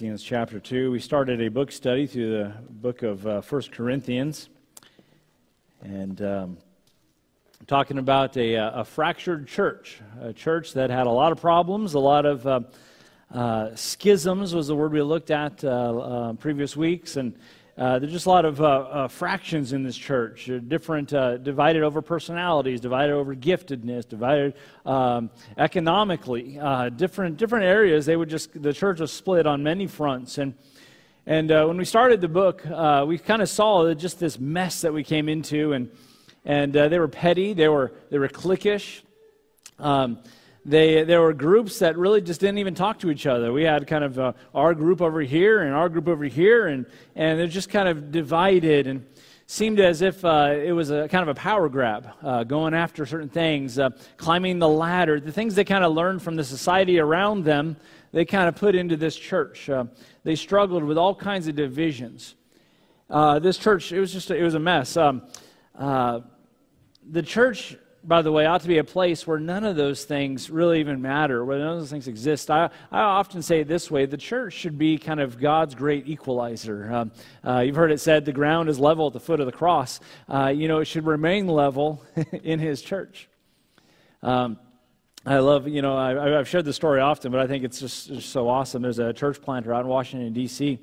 Corinthians chapter 2. We started a book study through the book of uh, 1 Corinthians. And um, talking about a, uh, a, fractured church, a church that had a lot of problems, a lot of uh, uh, schisms was the word we looked at uh, uh, previous weeks. And uh, there's just a lot of uh, uh, fractions in this church, different, uh, divided over personalities, divided over giftedness, divided um, economically, uh, different, different areas. They would just, the church was split on many fronts. And, and when we started the book, we kind of saw just this mess that we came into. And, and they were petty, they were, they were cliquish. Um, they, there were groups that really just didn't even talk to each other. We had kind of uh, our group over here and our group over here, and, and they're just kind of divided and seemed as if uh, it was a kind of a power grab, uh, going after certain things, uh, climbing the ladder. The things they kind of learned from the society around them, they kind of put into this church. Uh, they struggled with all kinds of divisions. Uh, this church, it was just a, it was a mess. Um, the church by the way, ought to be a place where none of those things really even matter, where none of those things exist. I, I often say it this way the church should be kind of God's great equalizer. Um, uh, you've heard it said the ground is level at the foot of the cross. Uh, you know, it should remain level in his church. Um, I love, you know, I, have shared this story often, but I think it's just, just, so awesome. There's a church planter out in Washington, D.C.,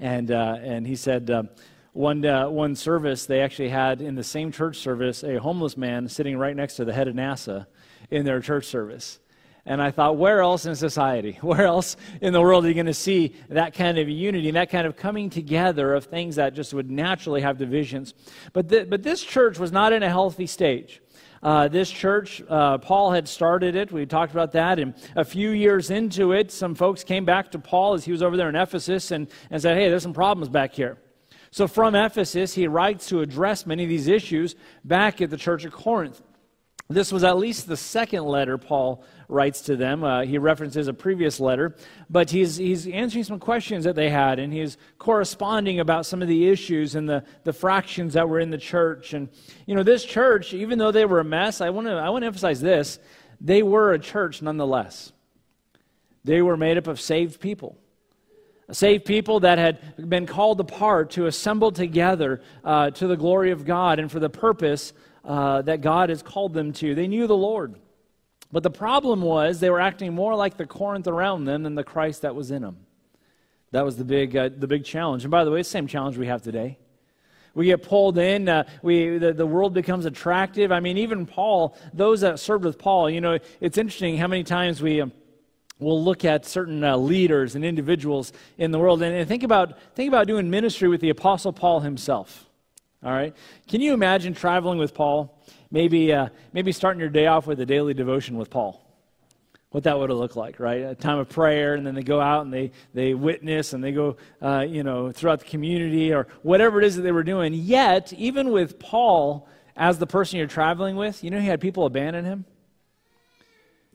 and, uh, and he said, um, one, uh, one service, they actually had in the same church service a homeless man sitting right next to the head of NASA in their church service. And I thought, where else in society, where else in the world are you going to see that kind of unity and that kind of coming together of things that just would naturally have divisions? But, but this church was not in a healthy stage. Uh, this church, uh, Paul had started it. We talked about that. And a few years into it, some folks came back to Paul as he was over there in Ephesus and, and said, Hey, there's some problems back here. So from Ephesus, he writes to address many of these issues back at the church of Corinth. This was at least the second letter Paul writes to them. Uh, he references a previous letter, but he's, he's answering some questions that they had, and he's corresponding about some of the issues and the, the fractions that were in the church. And, you know, this church, even though they were a mess, I want to I want to emphasize this they were a church nonetheless. They were made up of saved people saved people that had been called apart to assemble together uh, to the glory of God and for the purpose uh, that God has called them to. They knew the Lord. But the problem was they were acting more like the Corinth around them than the Christ that was in them. That was the big, uh, the big challenge. And by the way, the same challenge we have today. We get pulled in. Uh, we, the, the world becomes attractive. I mean, even Paul, those that served with Paul, you know, it's interesting how many times we. Um, we'll look at certain uh, leaders and individuals in the world. And, and, think about think about doing ministry with the apostle paul himself. All right? Can you imagine traveling with paul? Maybe uh, maybe starting your day off with a daily devotion with paul. What that would have looked like right? A time of prayer and then they go out and they they witness and they go uh, you know throughout the community or whatever it is that they were doing. Yet even with paul as the person you're traveling with you know he had people abandon him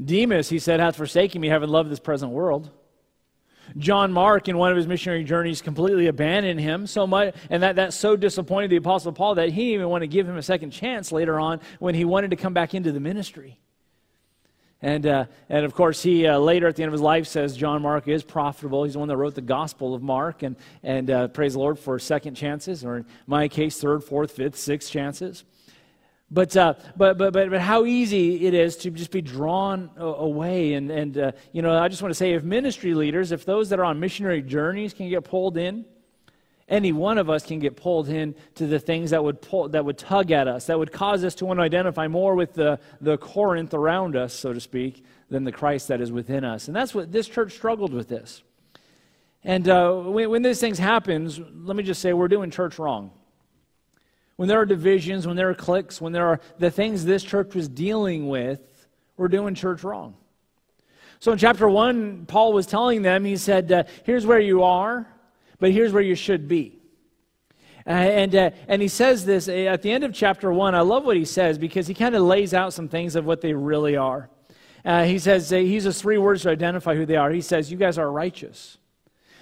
Demas, he said, hath forsaken me, having loved this present world. John Mark, in one of his missionary journeys, completely abandoned him so much, and that, that so disappointed the Apostle Paul that he didn't even want to give him a second chance later on when he wanted to come back into the ministry. And, uh, and of course, he uh, later at the end of his life says John Mark is profitable. He's the one that wrote the Gospel of Mark, and, and uh, praise the Lord for second chances, or in my case, third, fourth, fifth, sixth chances. But, uh, but, but, but, but how easy it is to just be drawn away. And, and uh, you know, I just want to say if ministry leaders, if those that are on missionary journeys can get pulled in, any one of us can get pulled in to the things that would, pull, that would tug at us, that would cause us to want to identify more with the, the Corinth around us, so to speak, than the Christ that is within us. And that's what this church struggled with this. And uh, when, when these things happens, let me just say we're doing church wrong when there are divisions, when there are cliques, when there are the things this church was dealing with, we're doing church wrong. So in chapter 1, Paul was telling them, he said, uh, Here's where you are, but here's where you should be. Uh, and, uh, and he says this uh, at the end of chapter 1. I love what he says because he kind of lays out some things of what they really are. Uh, he says, uh, he uses three words to identify who they are. He says, You guys are righteous.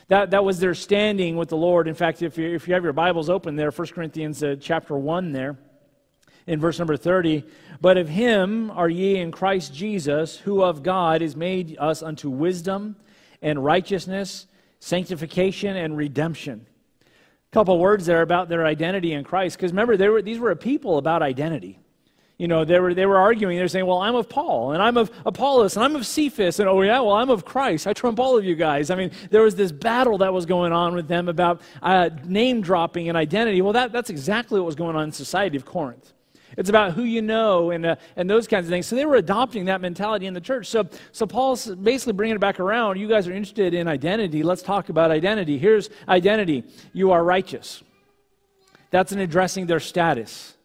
That, that was their standing with the Lord. In fact, if you, if you have your Bibles open there, 1 Corinthians uh, chapter 1 there, in verse number 30, but of him are ye in Christ Jesus, who of God is made us unto wisdom and righteousness sanctification and redemption. A couple words there about their identity in Christ, because remember, they were, these were a people about identity. You know, they were, they were arguing. They're saying, well, I'm of Paul, and I'm of Apollos, and I'm of Cephas, and oh, yeah, well, I'm of Christ. I trump all of you guys. I mean, there was this battle that was going on with them about uh, name dropping and identity. Well, that, that's exactly what was going on in society of Corinth. It's about who you know and, uh, and those kinds of things. So they were adopting that mentality in the church. So, so Paul's basically bringing it back around. You guys are interested in identity. Let's talk about identity. Here's identity you are righteous. That's in addressing their status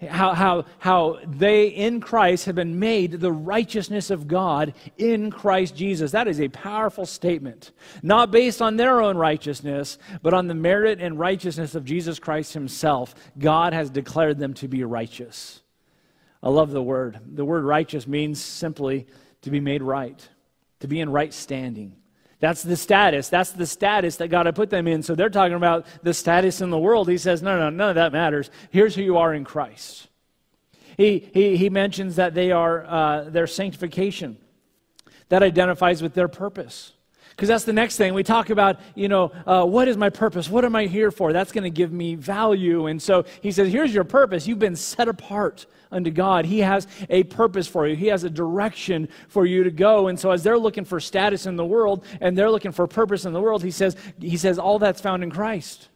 how, how, how they in Christ have been made the righteousness of God in Christ Jesus. That is a powerful statement. Not based on their own righteousness, but on the merit and righteousness of Jesus Christ Himself. God has declared them to be righteous. I love the word. The word righteous means simply to be made right, to be in right standing. That's the status. That's the status that God had put them in. So they're talking about the status in the world. He says, no, no, none of that matters. Here's who you are in Christ. He, he, he mentions that they are uh, their sanctification. That identifies with their purpose. Because that's the next thing. We talk about, you know, uh, what is my purpose? What am I here for? That's going to give me value. And so he says, here's your purpose. You've been set apart unto God. He has a purpose for you, He has a direction for you to go. And so as they're looking for status in the world and they're looking for purpose in the world, he says, he says all that's found in Christ.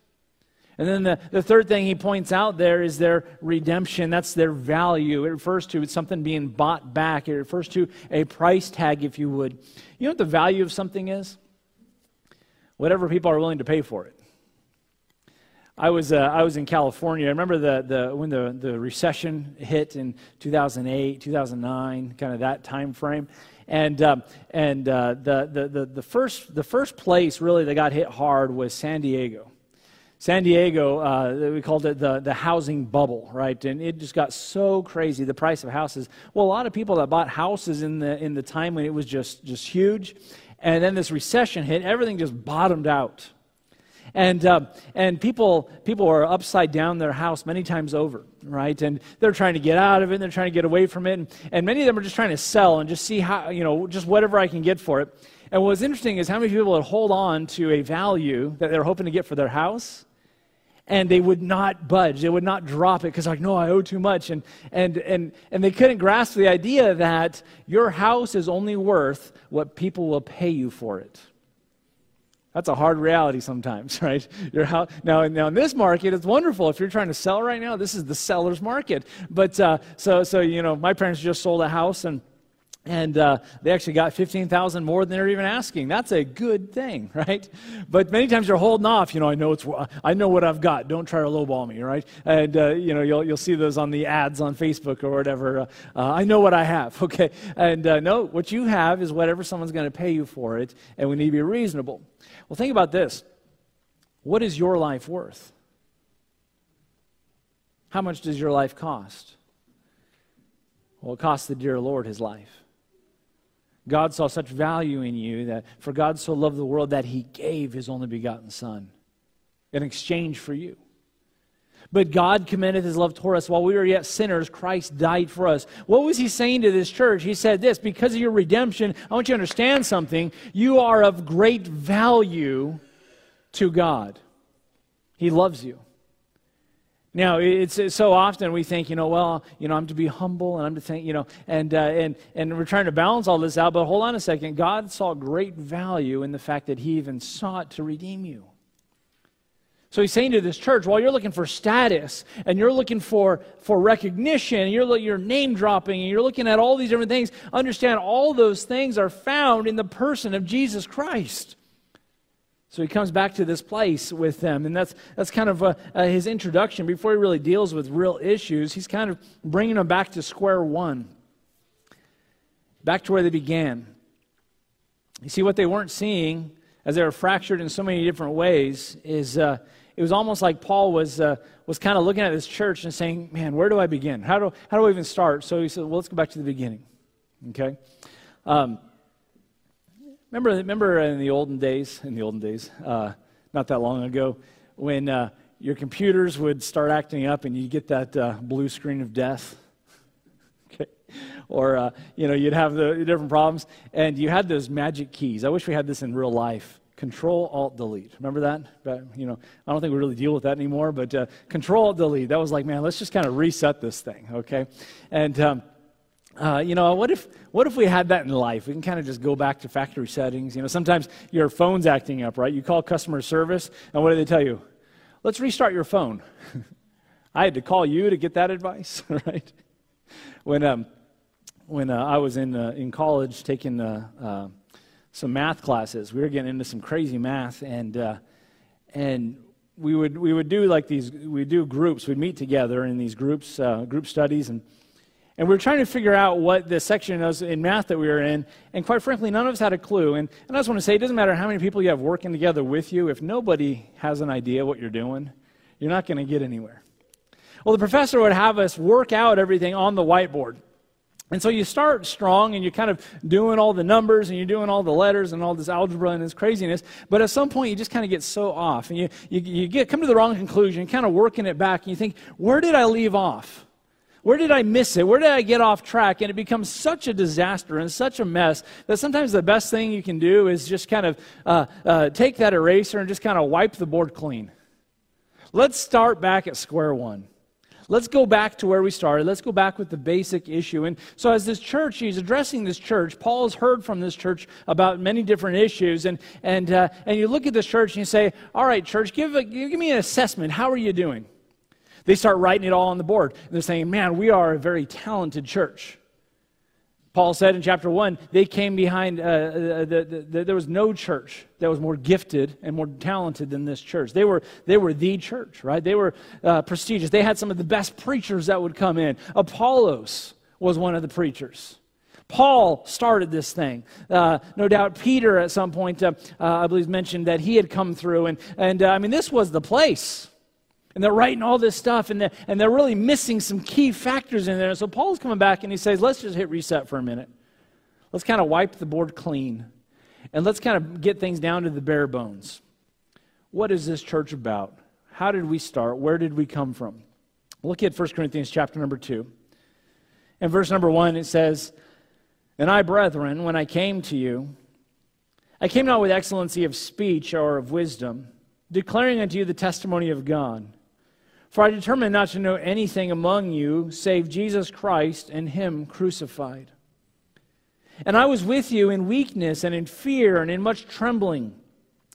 And then the, the third thing he points out there is their redemption. That's their value. It refers to something being bought back. It refers to a price tag, if you would. You know what the value of something is? Whatever people are willing to pay for it. I was, uh, I was in California. I remember the, the, when the, the recession hit in 2008, 2009, kind of that time frame. And, um, and uh, the, the, the, the, first, the first place really that got hit hard was San Diego. San Diego, uh, we called it the, the housing bubble, right? And it just got so crazy, the price of houses. Well, a lot of people that bought houses in the, in the time when it was just, just huge, and then this recession hit, everything just bottomed out. And, uh, and people, people are upside down their house many times over, right? And they're trying to get out of it, and they're trying to get away from it. And, and many of them are just trying to sell and just see how, you know, just whatever I can get for it. And what's interesting is how many people would hold on to a value that they're hoping to get for their house and they would not budge. They would not drop it because, like, no, I owe too much. And, and, and, and they couldn't grasp the idea that your house is only worth what people will pay you for it. That's a hard reality sometimes, right? Your house, now, now, in this market, it's wonderful. If you're trying to sell right now, this is the seller's market. But uh, so, so, you know, my parents just sold a house and and uh, they actually got 15000 more than they're even asking. That's a good thing right? But many times you're holding off you know i know it's i know what i've got. Don't try to lowball me right? And uh, you know you'll, you'll see those on the ads on facebook or whatever uh, uh i know what i have okay? And uh, no what you have is whatever someone's going to pay you for it and we need to be reasonable. Well think about this. What is your life worth? How much does your life cost? Well it costs the dear lord his life God saw such value in you that for God so loved the world that he gave his only begotten Son in exchange for you. But God commended his love toward us while we were yet sinners, Christ died for us. What was he saying to this church? He said this because of your redemption, I want you to understand something. You are of great value to God. He loves you. Now, it's, it's, so often we think, you know, well, you know, I'm to be humble and I'm to think, you know, and, uh, and, and we're trying to balance all this out, but hold on a second. God saw great value in the fact that He even sought to redeem you. So he's saying to this church, while you're looking for status and you're looking for, for recognition, and you're, you're name dropping and you're looking at all these different things, understand all those things are found in the person of Jesus Christ. So he comes back to this place with them, and that's, that's kind of uh, uh, his introduction. Before he really deals with real issues, he's kind of bringing them back to square one, back to where they began. You see, what they weren't seeing, as they were fractured in so many different ways, is uh, it was almost like Paul was, uh, was kind of looking at this church and saying, Man, where do I begin? How do, how do I even start? So he said, Well, let's go back to the beginning. Okay? Um, Remember, remember in the olden days, in the olden days, uh, not that long ago, when uh, your computers would start acting up and you get that uh, blue screen of death? okay. Or, uh, you know, you'd have the different problems, and you had those magic keys. I wish we had this in real life Control Alt Delete. Remember that? But, you know, I don't think we really deal with that anymore. But uh, Control Alt Delete. That was like, man, let's just kind of reset this thing, okay? And um, uh, you know, what if what if we had that in life? We can kind of just go back to factory settings. You know, sometimes your phone's acting up, right? You call customer service, and what do they tell you? Let's restart your phone. I had to call you to get that advice, right? When um, when uh, I was in uh, in college taking uh, uh, some math classes. We were getting into some crazy math, and uh, and we would we would do like these. we'd do groups. We'd meet together in these groups, group studies, and and we were trying to figure out what the section was in math that we were in. And quite frankly, none of us had a clue. And, and I just want to say, it doesn't matter how many people you have working together with you. If nobody has an idea what you're doing, you're not going to get anywhere. Well, the professor would have us work out everything on the whiteboard. And so you start strong and you're kind of doing all the numbers and you're doing all the letters and all this algebra and this craziness. But at some point, you just kind of get so off and you, you, you get, come to the wrong conclusion, kind of working it back, and you think, where did I leave off? Where did I miss it? Where did I get off track? And it becomes such a disaster and such a mess that sometimes the best thing you can do is just kind of uh, uh, take that eraser and just kind of wipe the board clean. Let's start back at square one. Let's go back to where we started. Let's go back with the basic issue. And so, as this church, he's addressing this church. Paul has heard from this church about many different issues. And, and, uh, and you look at this church and you say, All right, church, give, a, give me an assessment. How are you doing? They start writing it all on the board. And they're saying, Man, we are a very talented church. Paul said in chapter 1, they came behind, uh, uh, the, the, the, there was no church that was more gifted and more talented than this church. They were, they were the church, right? They were uh, prestigious. They had some of the best preachers that would come in. Apollos was one of the preachers. Paul started this thing. Uh, no doubt Peter at some point, uh, uh, I believe, mentioned that he had come through. And, and I mean, this was the place. And they're writing all this stuff, and they're, and they're really missing some key factors in there. So Paul's coming back and he says, let's just hit reset for a minute. Let's kind of wipe the board clean. And let's kind of get things down to the bare bones. What is this church about? How did we start? Where did we come from? Look at 1 Corinthians chapter number 2. In verse number 1, it says, And I, brethren, when I came to you, I came not with excellency of speech or of wisdom, declaring unto you the testimony of God. For I determined not to know anything among you save Jesus Christ and Him crucified. And I was with you in weakness and in fear and in much trembling.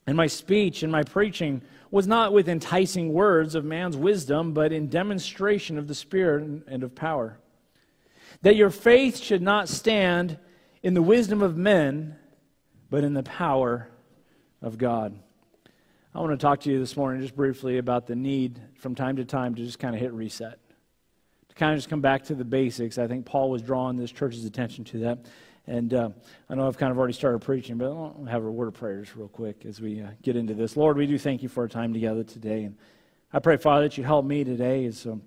And my speech and my preaching was not with enticing words of man's wisdom, but in demonstration of the Spirit and of power. That your faith should not stand in the wisdom of men, but in the power of God. I want to talk to you this morning just briefly about the need from time to time to just kind of hit reset. To kind of just come back to the basics. I think Paul was drawing this church's attention to that. And uh, I know I've kind of already started preaching, but I'll have a word of prayers real quick as we uh, get into this. Lord, we do thank you for our time together today. And I pray, Father, that you help me today as, um,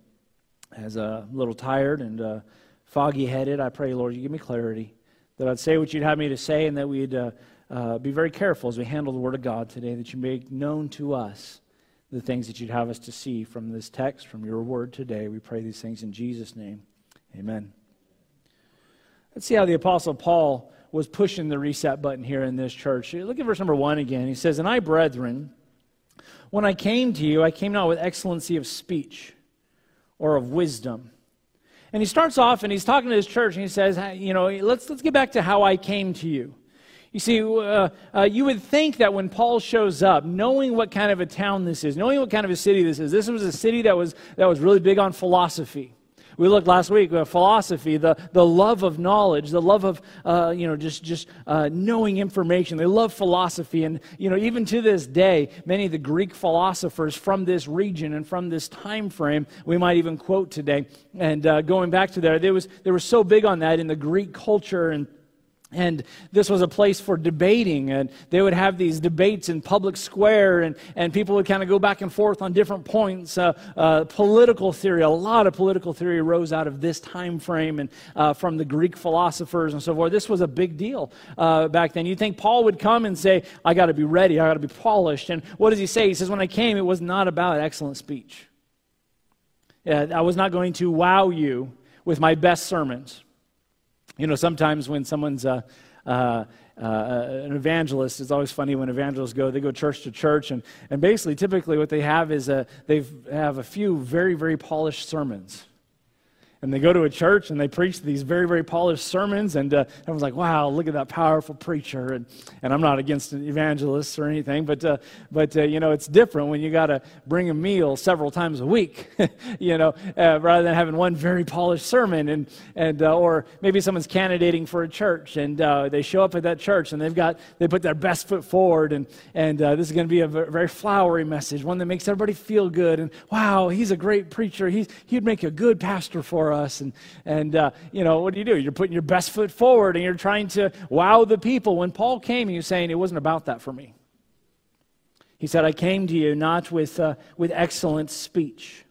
as a little tired and uh, foggy headed. I pray, Lord, you give me clarity, that I'd say what you'd have me to say, and that we'd uh, be very careful as we handle the Word of God today that you make known to us the things that you'd have us to see from this text, from your Word today. We pray these things in Jesus' name. Amen. Let's see how the Apostle Paul was pushing the reset button here in this church. Look at verse number one again. He says, And I, brethren, when I came to you, I came not with excellency of speech or of wisdom. And he starts off and he's talking to his church and he says, You know, let's, let's get back to how I came to you. You see, uh, uh, you would think that when Paul shows up, knowing what kind of a town this is, knowing what kind of a city this is, this was a city that was, that was really big on philosophy. We looked last week at philosophy, the, the love of knowledge, the love of, uh, you know, just, just uh, knowing information. They love philosophy. And, you know, even to this day, many of the Greek philosophers from this region and from this time frame, we might even quote today. And uh, going back to there, they, was, they were so big on that in the Greek culture and and this was a place for debating, and they would have these debates in public square, and, and people would kind of go back and forth on different points. Uh, uh, political theory, a lot of political theory rose out of this time frame and uh, from the Greek philosophers and so forth. This was a big deal uh, back then. You'd think Paul would come and say, I got to be ready, I got to be polished. And what does he say? He says, When I came, it was not about excellent speech. I was not going to wow you with my best sermons. You know, sometimes when someone's uh, uh, uh, an evangelist. It's always funny when evangelists go, they go church to church, and, and basically, typically, what they have is a, they have a few very, very polished sermons and they go to a church and they preach these very, very polished sermons, and uh, everyone's like, wow, look at that powerful preacher. And, and I'm not against evangelists or anything, but, uh, but uh, you know, it's different when you got to bring a meal several times a week, you know, uh, rather than having one very polished sermon. And, and, uh, or maybe someone's candidating for a church, and uh, they show up at that church, and they've got, they put their best foot forward, and, and this is going to be a very flowery message, one that makes everybody feel good. And wow, he's a great preacher. He's, he'd make a good pastor for us. And, and uh, you know, what do you do? You're putting your best foot forward and you're trying to wow the people. When Paul came, he was saying, it wasn't about that for me. He said, I came to you not with, uh, with excellent speech.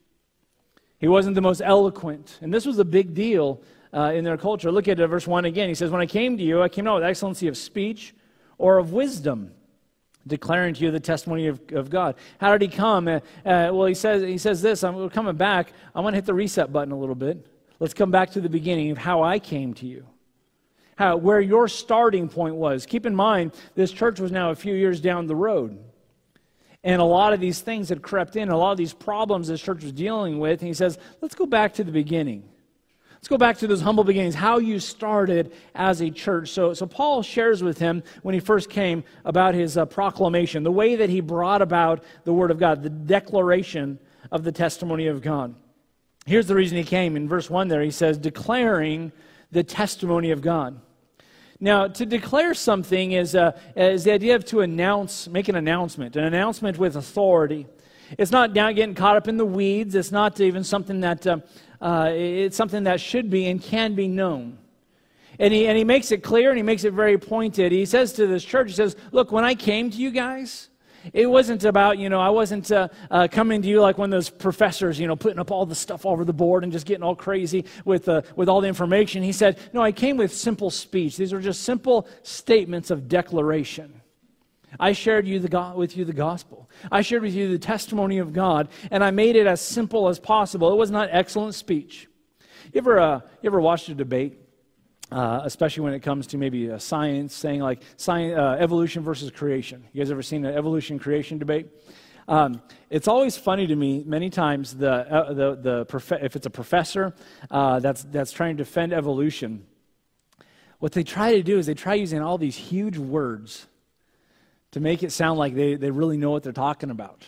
He wasn't the most eloquent. And this was a big deal uh, in their culture. Look at uh, verse 1 again. He says, When I came to you, I came not with excellency of speech or of wisdom declaring to you the testimony of, of God. How did he come? Uh, uh, well, he says, he says this I'm coming back. I'm going to hit the reset button a little bit. Let's come back to the beginning of how I came to you. How, where your starting point was. Keep in mind, this church was now a few years down the road. And a lot of these things had crept in, a lot of these problems this church was dealing with. And he says, let's go back to the beginning. Let's go back to those humble beginnings, how you started as a church. So, so Paul shares with him when he first came about his uh, proclamation, the way that he brought about the Word of God, the declaration of the testimony of God. Here's the reason he came. In verse 1 there, he says, declaring the testimony of God. Now, to declare something is, uh, is the idea of to announce, make an announcement, an announcement with authority. It's not now getting caught up in the weeds. It's not even something that uh, uh, it's something that should be and can be known. And he, and he makes it clear and he makes it very pointed. He says to this church, he says, Look, when I came to you guys, it wasn't about, you know, I wasn't uh, uh, coming to you like one of those professors, you know, putting up all the stuff over the board and just getting all crazy with, uh, with all the information. He said, No, I came with simple speech. These are just simple statements of declaration. I shared you the, with you the gospel. I shared with you the testimony of God, and I made it as simple as possible. It was not excellent speech. You ever, uh, you ever watched a debate, uh, especially when it comes to maybe a science, saying like science, uh, evolution versus creation? You guys ever seen an evolution creation debate? Um, it's always funny to me many times the, uh, the, the prof- if it's a professor uh, that's, that's trying to defend evolution, what they try to do is they try using all these huge words to make it sound like they, they really know what they're talking about.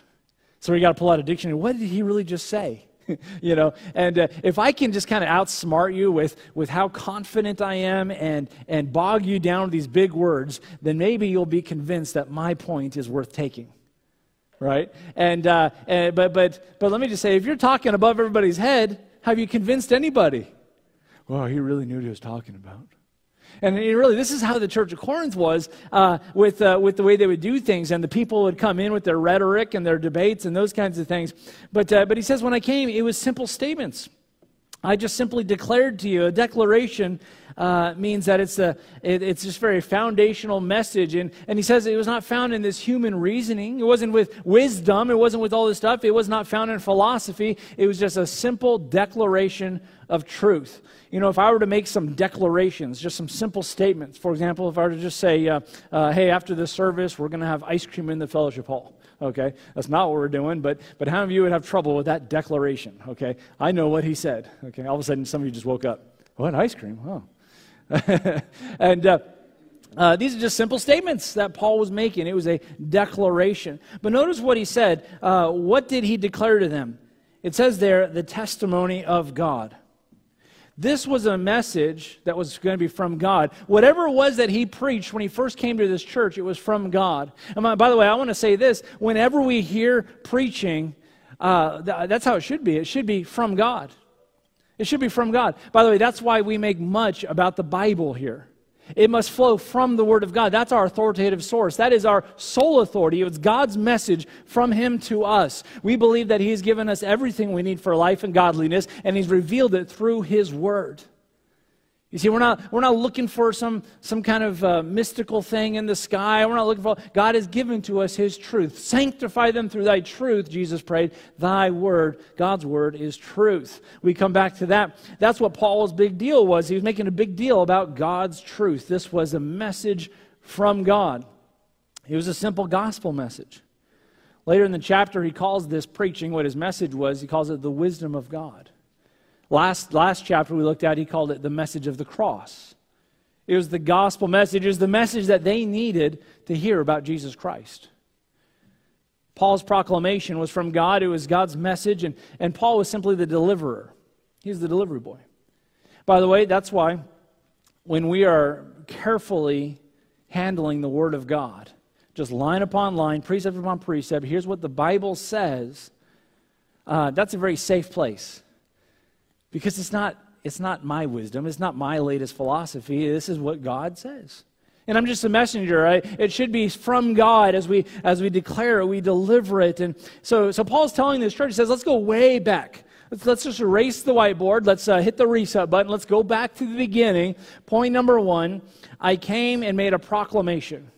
So we got to pull out a dictionary. What did he really just say? you know, and uh, if I can just kind of outsmart you with, with how confident I am and, and bog you down with these big words, then maybe you'll be convinced that my point is worth taking. Right? And, uh, and but, but, but let me just say if you're talking above everybody's head, have you convinced anybody? Well, he really knew what he was talking about. And really, this is how the church of Corinth was uh, with, uh, with the way they would do things. And the people would come in with their rhetoric and their debates and those kinds of things. But, uh, but he says, when I came, it was simple statements. I just simply declared to you. A declaration uh, means that it's, a, it, it's just very foundational message. And, and he says it was not found in this human reasoning. It wasn't with wisdom. It wasn't with all this stuff. It was not found in philosophy. It was just a simple declaration of truth. You know, if I were to make some declarations, just some simple statements, for example, if I were to just say, uh, uh, hey, after this service, we're going to have ice cream in the fellowship hall. Okay, that's not what we're doing, but, but how many of you would have trouble with that declaration? Okay, I know what he said. Okay, all of a sudden, some of you just woke up. What, ice cream? Oh. and uh, uh, these are just simple statements that Paul was making. It was a declaration. But notice what he said. Uh, what did he declare to them? It says there, the testimony of God. This was a message that was going to be from God. Whatever it was that he preached when he first came to this church, it was from God. And by the way, I want to say this whenever we hear preaching, uh, that's how it should be. It should be from God. It should be from God. By the way, that's why we make much about the Bible here. It must flow from the Word of God. That's our authoritative source. That is our sole authority. It's God's message from Him to us. We believe that He's given us everything we need for life and godliness, and He's revealed it through His Word. You see, we're not, we're not looking for some, some kind of uh, mystical thing in the sky. We're not looking for, God has given to us His truth. Sanctify them through thy truth, Jesus prayed. Thy word, God's word, is truth. We come back to that. That's what Paul's big deal was. He was making a big deal about God's truth. This was a message from God. It was a simple gospel message. Later in the chapter, he calls this preaching what his message was. He calls it the wisdom of God. Last, last chapter we looked at, he called it the message of the cross. It was the gospel message, it was the message that they needed to hear about Jesus Christ. Paul's proclamation was from God, it was God's message, and, and Paul was simply the deliverer. He's the delivery boy. By the way, that's why when we are carefully handling the Word of God, just line upon line, precept upon precept, here's what the Bible says, uh, that's a very safe place. Because it's not, it's not my wisdom, it's not my latest philosophy. This is what God says. And I'm just a messenger. It should be from God as we as we declare it, we deliver it. And so, so Paul's telling this church, he says, let's go way back. Let's, let's just erase the whiteboard. Let's uh, hit the reset button. Let's go back to the beginning. Point number one I came and made a proclamation.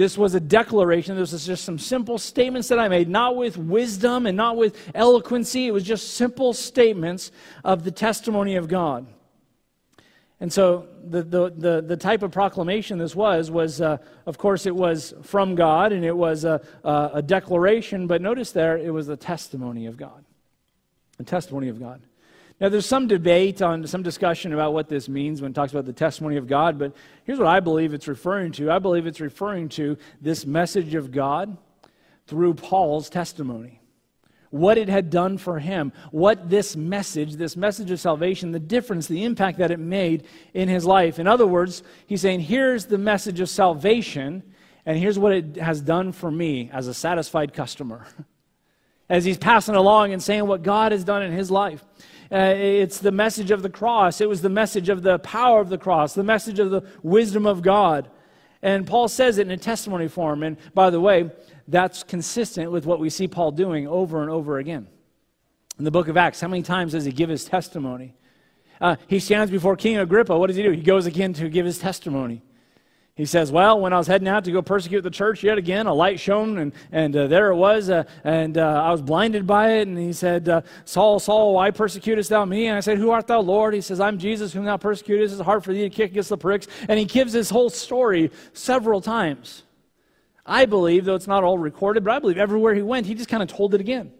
This was a declaration. This was just some simple statements that I made, not with wisdom and not with eloquency. It was just simple statements of the testimony of God. And so the, the, the, the type of proclamation this was, was uh, of course, it was from God and it was a, a, a declaration, but notice there, it was the testimony of God. The testimony of God. Now, there's some debate on some discussion about what this means when it talks about the testimony of God, but here's what I believe it's referring to. I believe it's referring to this message of God through Paul's testimony. What it had done for him, what this message, this message of salvation, the difference, the impact that it made in his life. In other words, he's saying, here's the message of salvation, and here's what it has done for me as a satisfied customer. As he's passing along and saying what God has done in his life. Uh, it's the message of the cross. It was the message of the power of the cross, the message of the wisdom of God. And Paul says it in a testimony form. And by the way, that's consistent with what we see Paul doing over and over again. In the book of Acts, how many times does he give his testimony? Uh, he stands before King Agrippa. What does he do? He goes again to give his testimony. He says, Well, when I was heading out to go persecute the church yet again, a light shone, and, and uh, there it was, uh, and uh, I was blinded by it. And he said, uh, Saul, Saul, why persecutest thou me? And I said, Who art thou, Lord? He says, I'm Jesus, whom thou persecutest. It's hard for thee to kick against the pricks. And he gives this whole story several times. I believe, though it's not all recorded, but I believe everywhere he went, he just kind of told it again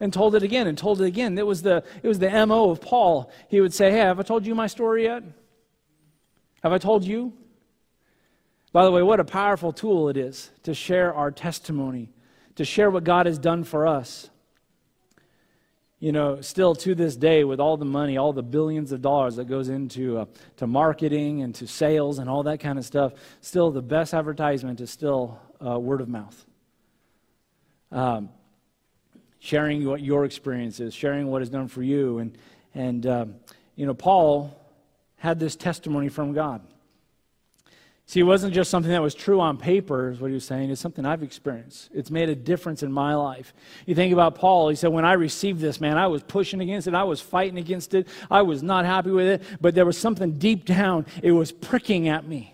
and told it again and told it again. It was the, it was the MO of Paul. He would say, Hey, have I told you my story yet? Have I told you? By the way, what a powerful tool it is to share our testimony, to share what God has done for us. You know, still to this day, with all the money, all the billions of dollars that goes into uh, to marketing and to sales and all that kind of stuff, still the best advertisement is still uh, word of mouth. Um, sharing what your experience is, sharing what is done for you. And, and um, you know, Paul had this testimony from God. See, it wasn't just something that was true on paper, is what he was saying. It's something I've experienced. It's made a difference in my life. You think about Paul, he said, When I received this, man, I was pushing against it. I was fighting against it. I was not happy with it. But there was something deep down, it was pricking at me.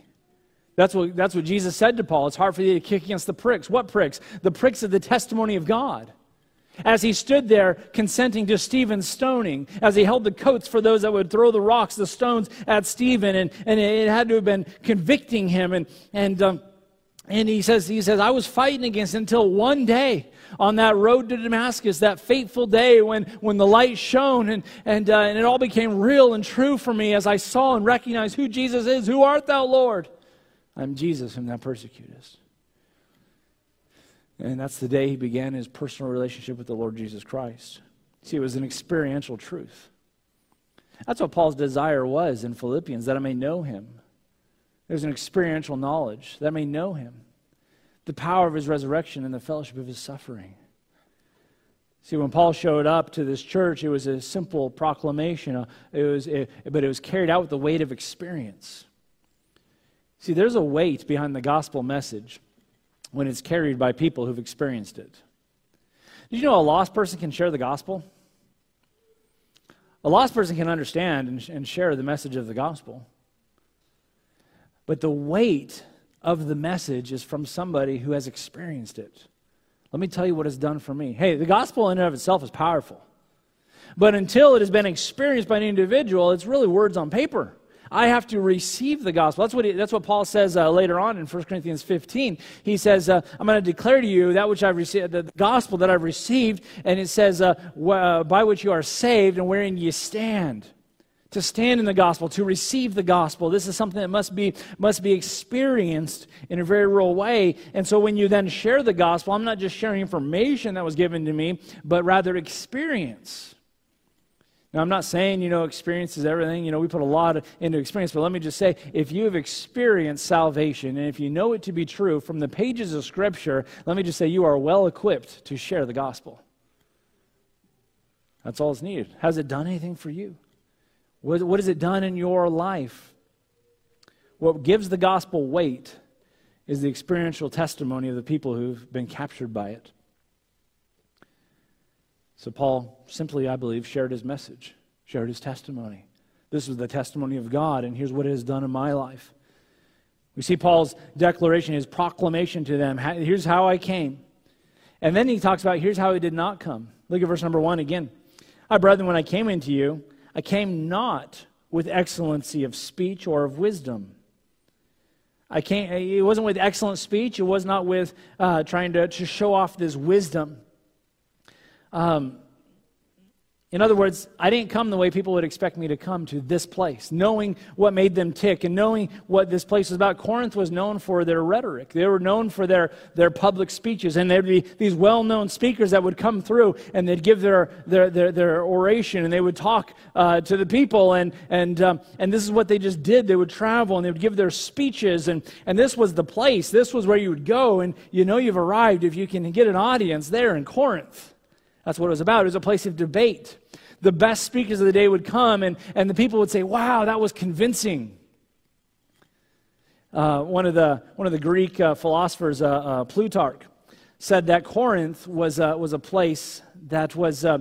That's what, that's what Jesus said to Paul. It's hard for you to kick against the pricks. What pricks? The pricks of the testimony of God as he stood there consenting to Stephen's stoning, as he held the coats for those that would throw the rocks, the stones at Stephen, and, and it had to have been convicting him. And, and, um, and he says, he says, I was fighting against until one day on that road to Damascus, that fateful day when, when the light shone and, and, uh, and it all became real and true for me as I saw and recognized who Jesus is. Who art thou, Lord? I'm Jesus whom thou persecutest. And that's the day he began his personal relationship with the Lord Jesus Christ. See, it was an experiential truth. That's what Paul's desire was in Philippians, that I may know him. There's an experiential knowledge, that I may know him. The power of his resurrection and the fellowship of his suffering. See, when Paul showed up to this church, it was a simple proclamation, uh, it was, it, but it was carried out with the weight of experience. See, there's a weight behind the gospel message when it's carried by people who've experienced it. Did you know a lost person can share the gospel? A lost person can understand and, and share the message of the gospel. But the weight of the message is from somebody who has experienced it. Let me tell you what it's done for me. Hey, the gospel in and of itself is powerful. But until it has been experienced by an individual, it's really words on paper. I have to receive the gospel. That's what, he, that's what Paul says uh, later on in 1 Corinthians 15. He says, uh, I'm going to declare to you that which I've received, the gospel that I've received, and it says, uh, uh, by which you are saved and wherein you stand to stand in the gospel, to receive the gospel. This is something that must be, must be experienced in a very real way. And so when you then share the gospel, I'm not just sharing information that was given to me, but rather experience. Now, I'm not saying, you know, experience is everything. You know, we put a lot into experience, but let me just say if you have experienced salvation and if you know it to be true from the pages of Scripture, let me just say you are well equipped to share the gospel. That's all it's needed. Has it done anything for you? What, what has it done in your life? What gives the gospel weight is the experiential testimony of the people who've been captured by it. So, Paul simply, I believe, shared his message, shared his testimony. This was the testimony of God, and here's what it has done in my life. We see Paul's declaration, his proclamation to them. Here's how I came. And then he talks about here's how he did not come. Look at verse number one again. I, brethren, when I came into you, I came not with excellency of speech or of wisdom. I came, it wasn't with excellent speech. It was not with uh, trying to, to show off this wisdom. Um, in other words, I didn't come the way people would expect me to come to this place, knowing what made them tick and knowing what this place was about. Corinth was known for their rhetoric. They were known for their, their public speeches, and there'd be these well known speakers that would come through and they'd give their, their, their, their oration and they would talk uh, to the people. And, and, um, and this is what they just did. They would travel and they would give their speeches, and, and this was the place. This was where you would go, and you know you've arrived if you can get an audience there in Corinth. That's what it was about. It was a place of debate. The best speakers of the day would come, and, and the people would say, Wow, that was convincing. Uh, one, of the, one of the Greek uh, philosophers, uh, uh Plutarch, said that Corinth was, uh, was a place that was. Uh,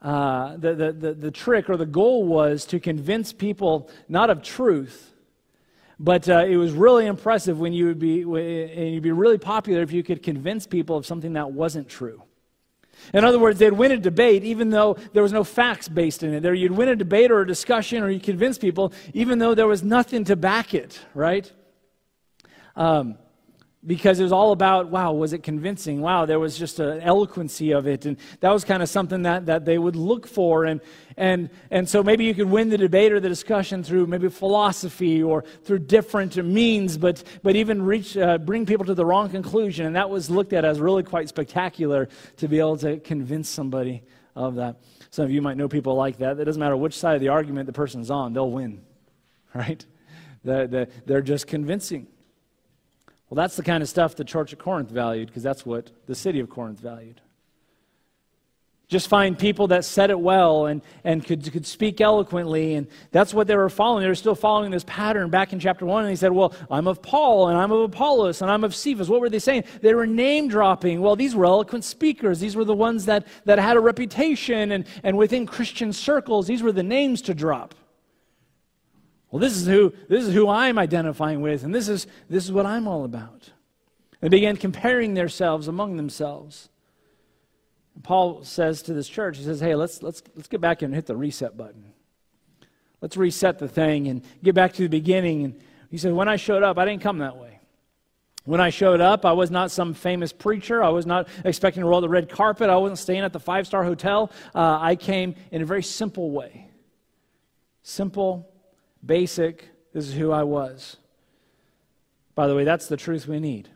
the, the, the, the trick or the goal was to convince people not of truth, but uh, it was really impressive when you would be, and you'd be really popular if you could convince people of something that wasn't true. In other words, they'd win a debate even though there was no facts based in it. There, you'd win a debate or a discussion or you convince people even though there was nothing to back it, right? Um, because it was all about wow was it convincing? Wow there was just an eloquency of it. And that was kind of something that, that they would look for. And, and, and so maybe you could win the debate or the discussion through maybe philosophy or through different means but, but even reach, uh, bring people to the wrong conclusion. And that was looked at as really quite spectacular to be able to convince somebody of that. Some of you might know people like that. It doesn't matter which side of the argument the person's on they'll win right? They're just convincing well, that's the kind of stuff the church at Corinth valued because that's what the city of Corinth valued. Just find people that said it well and, and could, could speak eloquently. And that's what they were following. They were still following this pattern back in chapter 1. And they said, Well, I'm of Paul, and I'm of Apollos, and I'm of Cephas. What were they saying? They were name dropping. Well, these were eloquent speakers. These were the ones that, that had a reputation. And, and within Christian circles, these were the names to drop. Well, this is who, this is who I'm identifying with, and this is, this is what I'm all about. They began comparing themselves among themselves. And Paul says to this church, he says, hey, let's, let's, let's get back and hit the reset button. Let's reset the thing and get back to the beginning. And he said, when I showed up, I didn't come that way. When I showed up, I was not some famous preacher. I was not expecting to roll the red carpet. I wasn't staying at the five star hotel. Uh, I came in a very simple way. Simple, basic, this is who I was. By the way, that's the truth we need.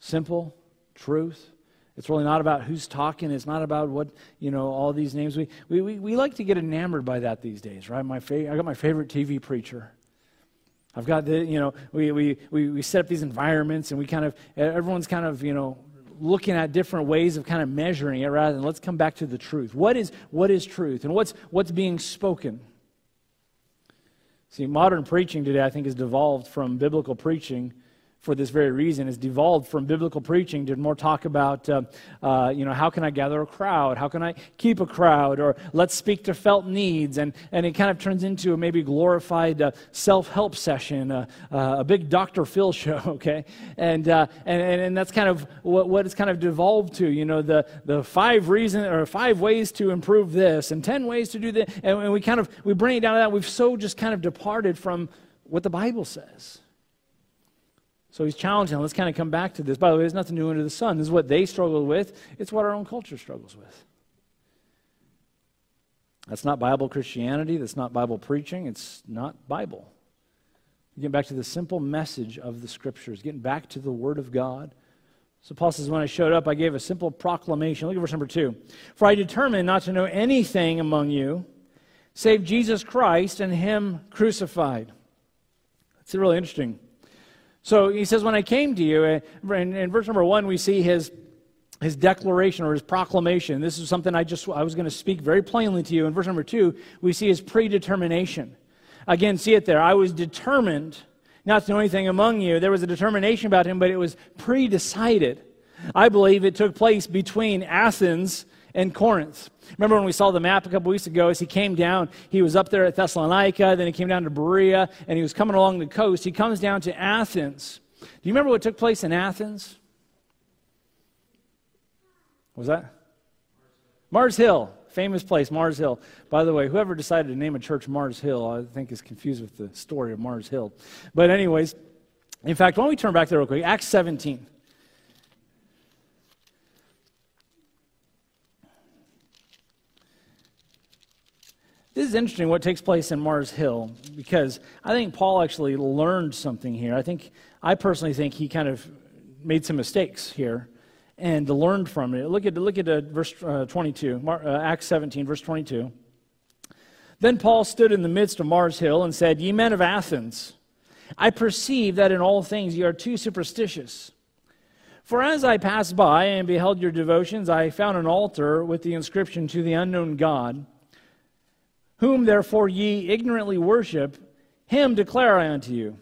Simple truth. It's really not about who's talking. It's not about what, you know, all these names. We, we, we, we like to get enamored by that these days, right? My fa- I got my favorite TV preacher. I've got the, you know, we, we, we, we set up these environments and we kind of, everyone's kind of, you know, looking at different ways of kind of measuring it rather than let's come back to the truth. What is, what is truth and what's, what's being spoken? See, modern preaching today, I think, has devolved from biblical preaching for this very reason, is devolved from biblical preaching to more talk about, uh, uh, you know, how can I gather a crowd? How can I keep a crowd? Or let's speak to felt needs. And, and it kind of turns into a maybe glorified uh, self help session, uh, uh, a big Dr. Phil show, okay? And, uh, and, and, and, that's kind of what, what it's kind of devolved to, you know, the, the five reasons or five ways to improve this and 10 ways to do that. And, and we kind of, we bring it down to that. We've so just kind of departed from what the Bible says. So he's challenging. Let's kind of come back to this. By the way, there's nothing new under the sun. This is what they struggled with. It's what our own culture struggles with. That's not Bible Christianity. That's not Bible preaching. It's not Bible. Getting back to the simple message of the Scriptures, getting back to the Word of God. So Paul says, When I showed up, I gave a simple proclamation. Look at verse number two. For I determined not to know anything among you save Jesus Christ and Him crucified. It's really interesting. So he says, When I came to you, in, in verse number one, we see his his declaration or his proclamation. This is something I just I was going to speak very plainly to you. In verse number two, we see his predetermination. Again, see it there. I was determined not to know anything among you. There was a determination about him, but it was pre-decided. I believe it took place between Athens and Corinth. Remember when we saw the map a couple weeks ago as he came down, he was up there at Thessalonica, then he came down to Berea, and he was coming along the coast. He comes down to Athens. Do you remember what took place in Athens? What was that? Mars Hill, famous place, Mars Hill. By the way, whoever decided to name a church Mars Hill, I think is confused with the story of Mars Hill. But, anyways, in fact, why don't we turn back there real quick? Acts 17. This is interesting what takes place in Mars Hill because I think Paul actually learned something here. I think, I personally think he kind of made some mistakes here and learned from it. Look at, look at uh, verse uh, 22, Mar, uh, Acts 17, verse 22. Then Paul stood in the midst of Mars Hill and said, Ye men of Athens, I perceive that in all things ye are too superstitious. For as I passed by and beheld your devotions, I found an altar with the inscription to the unknown God. Whom therefore ye ignorantly worship, him declare I unto you.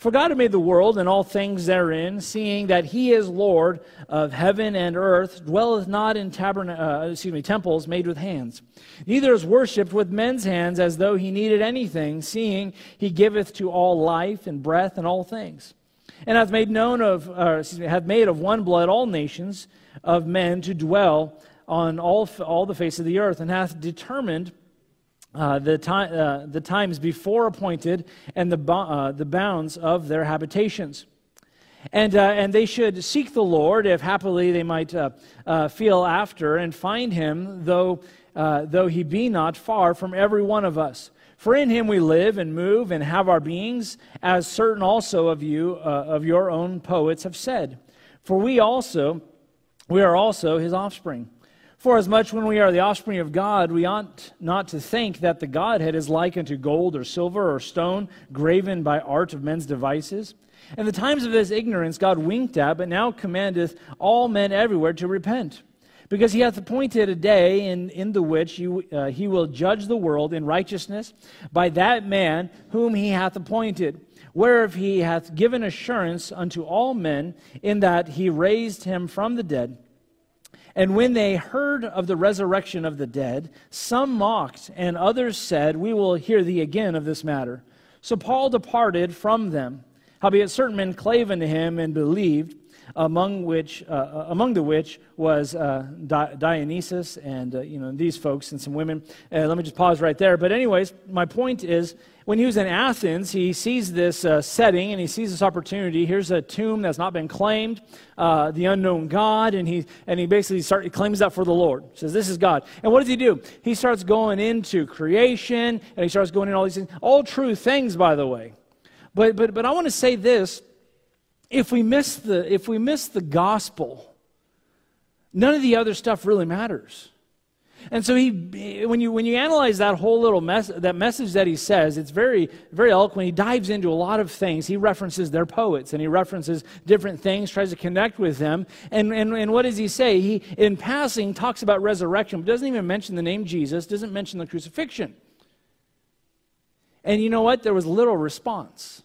For God hath made the world and all things therein, seeing that he is Lord of heaven and earth, dwelleth not in tabern- uh, excuse me, temples made with hands. Neither is worshipped with men's hands as though he needed anything, seeing he giveth to all life and breath and all things. And hath made known of, uh, excuse me, hath made of one blood all nations of men to dwell on all, all the face of the earth, and hath determined uh, the, time, uh, the times before appointed and the, bo- uh, the bounds of their habitations. And, uh, and they should seek the Lord if happily they might uh, uh, feel after and find him, though, though he be not far from every one of us. For in him we live and move and have our beings, as certain also of you, of your own poets have said. For we also, we are also his offspring. For as much when we are the offspring of God, we ought not to think that the Godhead is like unto gold or silver or stone, graven by art of men's devices. In the times of his ignorance, God winked at, but now commandeth all men everywhere to repent. Because he hath appointed a day in, in the which you, uh, he will judge the world in righteousness by that man whom he hath appointed, whereof he hath given assurance unto all men, in that he raised him from the dead. And when they heard of the resurrection of the dead, some mocked, and others said, We will hear thee again of this matter. So Paul departed from them. Howbeit certain men clave unto him and believed, among which, uh, uh among the which was uh, Dionysius and uh, you know these folks and some women. Uh, let me just pause right there. But anyways, my point is when he was in Athens, he sees this uh, setting and he sees this opportunity. Here's a tomb that's not been claimed, uh, the unknown God, and he, and he basically start, he claims that for the Lord. He says, This is God. And what does he do? He starts going into creation and he starts going in all these things. All true things, by the way. But, but, but I want to say this if we miss the, if we miss the gospel, none of the other stuff really matters. And so he, when you, when you analyze that whole little mess, that message that he says, it's very, very eloquent. He dives into a lot of things. He references their poets and he references different things, tries to connect with them. And, and, and what does he say? He, in passing, talks about resurrection, but doesn't even mention the name Jesus, doesn't mention the crucifixion. And you know what? There was little response.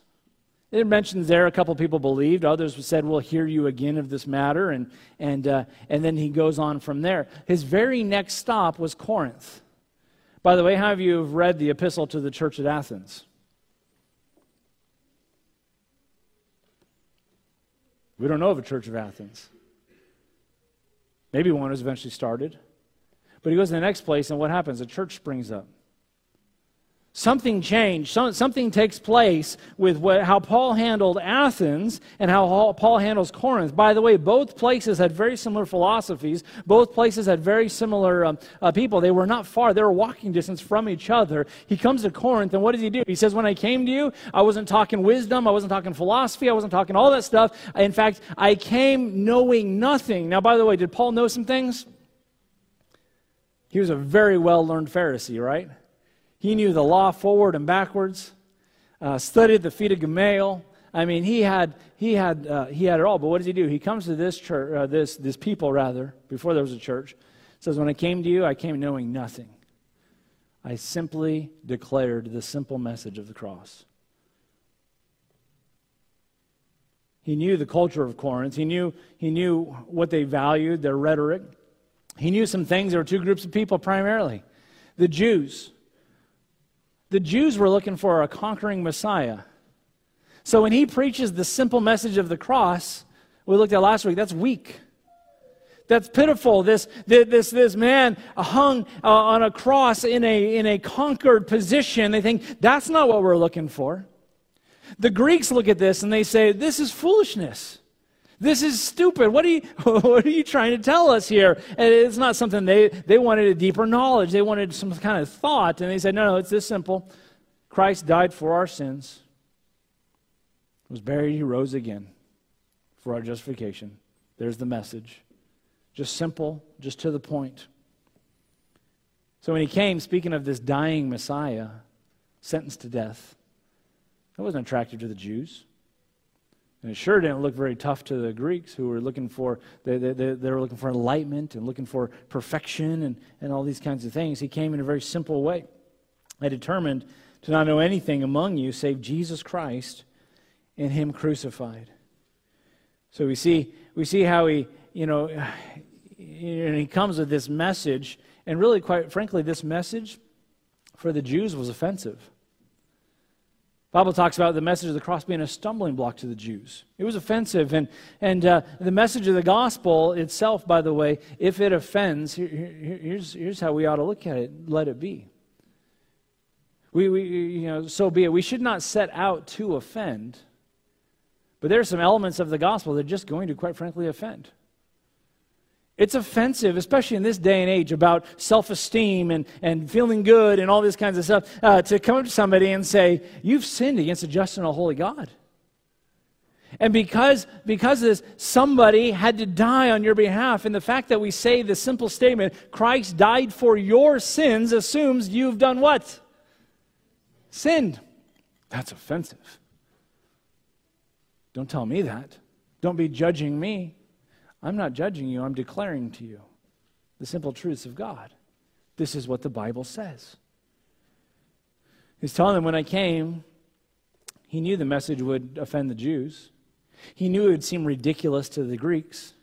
It mentions there a couple people believed, others said, We'll hear you again of this matter. And, and, uh, and then he goes on from there. His very next stop was Corinth. By the way, how of you read the epistle to the church at Athens? We don't know of a church of Athens. Maybe one was eventually started. But he goes to the next place, and what happens? A church springs up. Something changed. Something takes place with what, how Paul handled Athens and how Paul handles Corinth. By the way, both places had very similar philosophies. Both places had very similar um, uh, people. They were not far, they were walking distance from each other. He comes to Corinth, and what does he do? He says, When I came to you, I wasn't talking wisdom, I wasn't talking philosophy, I wasn't talking all that stuff. In fact, I came knowing nothing. Now, by the way, did Paul know some things? He was a very well learned Pharisee, right? He knew the law forward and backwards, uh, studied the feet of Gamaliel. I mean, he had, he, had, uh, he had it all. But what does he do? He comes to this church, uh, this, this people, rather, before there was a church, says, When I came to you, I came knowing nothing. I simply declared the simple message of the cross. He knew the culture of Corinth. He knew, he knew what they valued, their rhetoric. He knew some things. There were two groups of people primarily the Jews the Jews were looking for a conquering Messiah. So when he preaches the simple message of the cross, we looked at last week, that's weak. That's pitiful. This, this, this man hung uh, on a cross in a, in a conquered position. They think that's not what we're looking for. The Greeks look at this and they say, This is foolishness. This is stupid. What are you, what are you trying to tell us here? And it's not something they, they wanted a deeper knowledge. They wanted some kind of thought. And they said, no, no, it's this simple. Christ died for our sins, was buried, he rose again for our justification. There's the message. Just simple, just to the point. So when he came, speaking of this dying Messiah, sentenced to death, that wasn't attractive to the Jews. And it sure didn't look very tough to the Greeks who were looking for, they, they, they were looking for enlightenment and looking for perfection and, and all these kinds of things. He came in a very simple way. I determined to not know anything among you save Jesus Christ and Him crucified. So we see, we see how he, you know, and he comes with this message, and really, quite frankly, this message for the Jews was offensive. Bible talks about the message of the cross being a stumbling block to the Jews. It was offensive. And, and uh, the message of the gospel itself, by the way, if it offends, here, here, here's, here's how we ought to look at it let it be. We, we, you know, so be it. We should not set out to offend, but there are some elements of the gospel that are just going to, quite frankly, offend. It's offensive, especially in this day and age, about self esteem and, and feeling good and all this kinds of stuff, uh, to come up to somebody and say, You've sinned against a just and a holy God. And because, because of this, somebody had to die on your behalf. And the fact that we say the simple statement, Christ died for your sins, assumes you've done what? Sinned. That's offensive. Don't tell me that. Don't be judging me. I'm not judging you, I'm declaring to you the simple truths of God. This is what the Bible says. He's telling them when I came, he knew the message would offend the Jews. He knew it would seem ridiculous to the Greeks,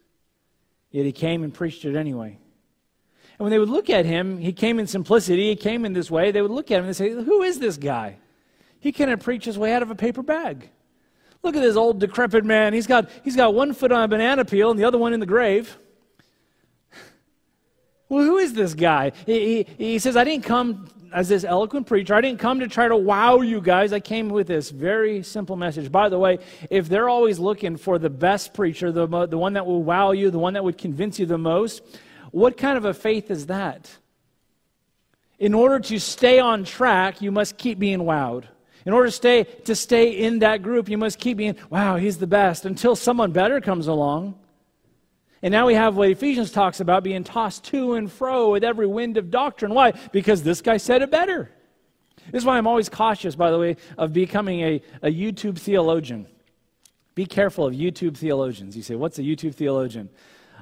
yet he came and preached it anyway. And when they would look at him, he came in simplicity, he came in this way, they would look at him and say, Who is this guy? He cannot preach his way out of a paper bag. Look at this old decrepit man. He's got, he's got one foot on a banana peel and the other one in the grave. Well, who is this guy? He, he, he, says, I didn't come as this eloquent preacher. I didn't come to try to wow you guys. I came with this very simple message. By the way, if they're always looking for the best preacher, the, the one that will wow you, the one that would convince you the most, what kind of a faith is that? In order to stay on track, you must keep being wowed. In order to stay, to stay in that group, you must keep being, wow, he's the best, until someone better comes along. And now we have what Ephesians talks about being tossed to and fro with every wind of doctrine. Why? Because this guy said it better. This is why I'm always cautious, by the way, of becoming a, a YouTube theologian. Be careful of YouTube theologians. You say, what's a YouTube theologian?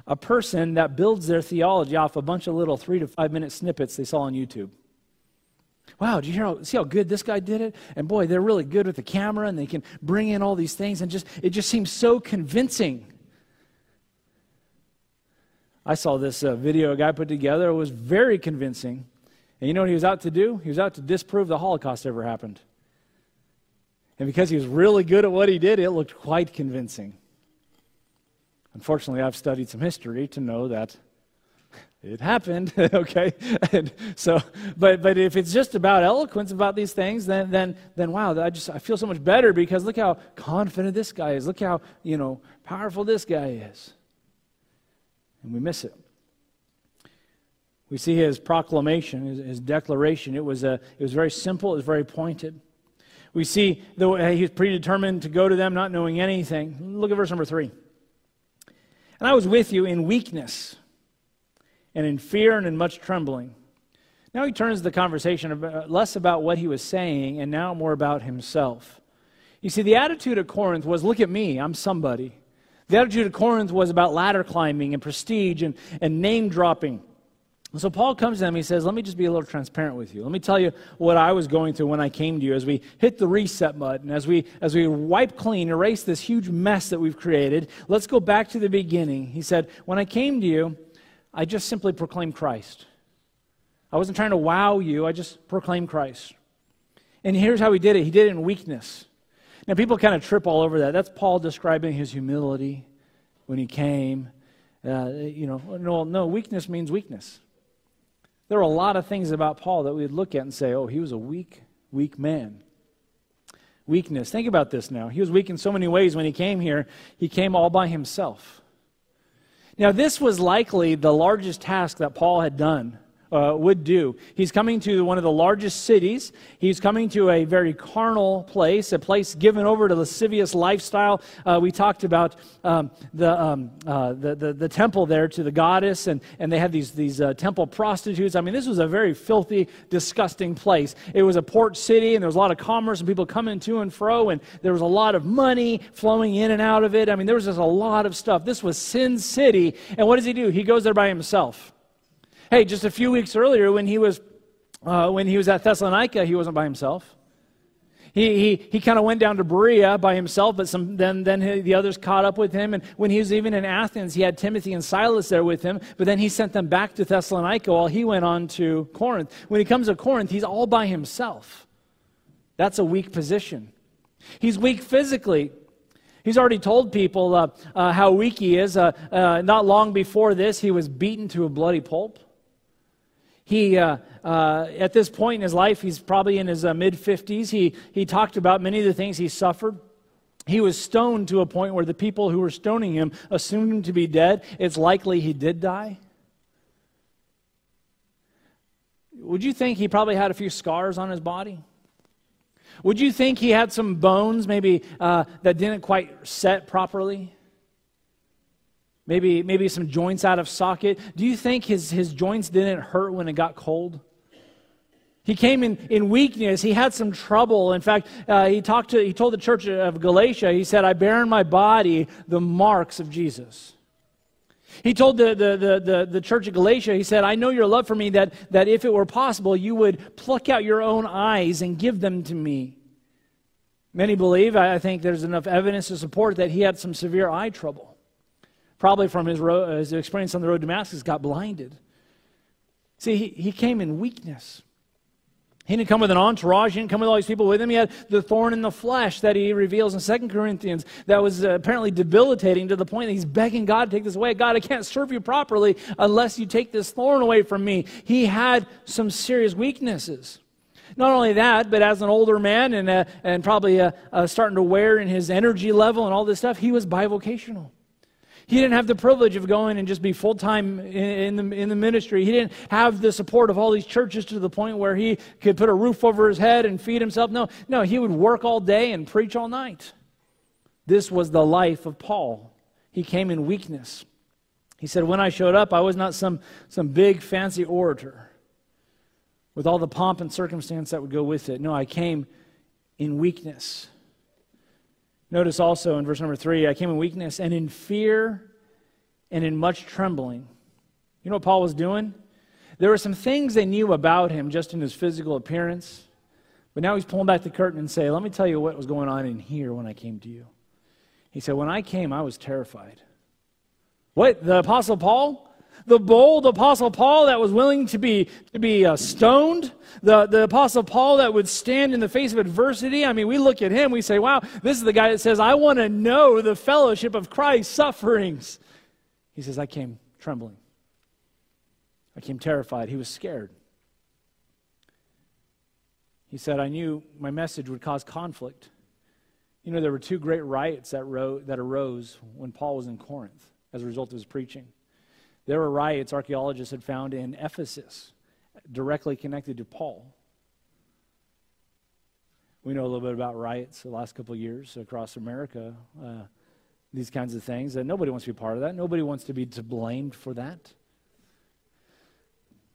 A person that builds their theology off a bunch of little three to five minute snippets they saw on YouTube. Wow, did you hear how, see how good this guy did it? And boy, they're really good with the camera and they can bring in all these things and just, it just seems so convincing. I saw this uh, video a guy put together. It was very convincing. And you know what he was out to do? He was out to disprove the Holocaust ever happened. And because he was really good at what he did, it looked quite convincing. Unfortunately, I've studied some history to know that it happened okay? And so but but if it's just about eloquence about these things then then then wow i just i feel so much better because look how confident this guy is. Look how you know powerful this guy is. And we miss it. We see his proclamation his, his declaration. It was a it was very simple it was very pointed. We see that he was predetermined to go to them not knowing anything. Look at verse number three. And i was with you in weakness and in fear and in much trembling. Now he turns the conversation about, uh, less about what he was saying and now more about himself. You see, the attitude at Corinth was look at me, I'm somebody. The attitude at Corinth was about ladder climbing and prestige and, and name dropping. So Paul comes to them, he says, Let me just be a little transparent with you. Let me tell you what I was going through when I came to you as we hit the reset button, as we as we wipe clean, erase this huge mess that we've created. Let's go back to the beginning. He said, When I came to you, I just simply proclaimed Christ. I wasn't trying to wow you, I just proclaimed Christ. And here's how he did it he did it in weakness. Now, people kind of trip all over that. That's Paul describing his humility when he came. Uh, you know, no, no, weakness means weakness. There are a lot of things about Paul that we'd look at and say, oh, he was a weak, weak man. Weakness. Think about this now. He was weak in so many ways when he came here. He came all by himself. Now, this was likely the largest task that Paul had done uh, would do. He's coming to one of the largest cities. He's coming to a very carnal place, a place given over to lascivious lifestyle. Uh, we talked about um, the, um, uh, the, the, the, temple there to the goddess, and, and they had these, these uh, temple prostitutes. I mean, this was a very filthy, disgusting place. It was a port city, and there was a lot of commerce and people coming to and fro, and there was a lot of money flowing in and out of it. I mean, there was just a lot of stuff. This was Sin City, and what does he do? He goes there by himself. Hey, just a few weeks earlier when he was, uh, when he was at Thessalonica, he wasn't by himself. He, he, he kind of went down to Berea by himself, but some, then, then the others caught up with him. And when he was even in Athens, he had Timothy and Silas there with him, but then he sent them back to Thessalonica while he went on to Corinth. When he comes to Corinth, he's all by himself. That's a weak position. He's weak physically. He's already told people uh, uh, how weak he is. Uh, uh not long before this, he was beaten to a bloody pulp. He, uh, uh, at this point in his life, he's probably in his uh, mid 50s. He, he talked about many of the things he suffered. He was stoned to a point where the people who were stoning him assumed him to be dead. It's likely he did die. Would you think he probably had a few scars on his body? Would you think he had some bones maybe uh, that didn't quite set properly? Maybe, maybe some joints out of socket. Do you think his, his joints didn't hurt when it got cold? He came in, in weakness. He had some trouble. In fact, uh, he, talked to, he told the church of Galatia, he said, I bear in my body the marks of Jesus. He told the, the, the, the, the church of Galatia, he said, I know your love for me, that, that if it were possible, you would pluck out your own eyes and give them to me. Many believe, I think there's enough evidence to support that he had some severe eye trouble probably from his, road, his experience on the road to Damascus, got blinded. See, he, he came in weakness. He didn't come with an entourage. He didn't come with all these people with him. He had the thorn in the flesh that he reveals in Second Corinthians that was uh, apparently debilitating to the point that he's begging God to take this away. God, I can't serve you properly unless you take this thorn away from me. He had some serious weaknesses. Not only that, but as an older man and, uh, and probably uh, uh starting to wear in his energy level and all this stuff, he was bivocational. He didn't have the privilege of going and just be full time in, in, the, in the ministry. He didn't have the support of all these churches to the point where he could put a roof over his head and feed himself. No, no, he would work all day and preach all night. This was the life of Paul. He came in weakness. He said, When I showed up, I was not some, some big fancy orator with all the pomp and circumstance that would go with it. No, I came in weakness. Notice also in verse number three, I came in weakness and in fear and in much trembling. You know what Paul was doing? there were some things they knew about him just in his physical appearance. But now he's pulling back the curtain and say, Let me tell you what was going on in here when I came to you. He said, When I came, I was terrified. What? The Apostle Paul? The bold Apostle Paul that was willing to be, to be uh, stoned? The, the Apostle Paul that would stand in the face of adversity? I mean, we look at him, we say, Wow, this is the guy that says, I want to know the fellowship of Christ's sufferings. He says, I came trembling. I came terrified. He was scared. He said, I knew my message would cause conflict. You know, there were two great riots that, ro- that arose when Paul was in Corinth as a result of his preaching. There were riots archaeologists had found in Ephesus directly connected to Paul. We know a little bit about riots the last couple years across America, uh, these kinds of things, and nobody wants to be part of that. Nobody wants to be to blamed for that.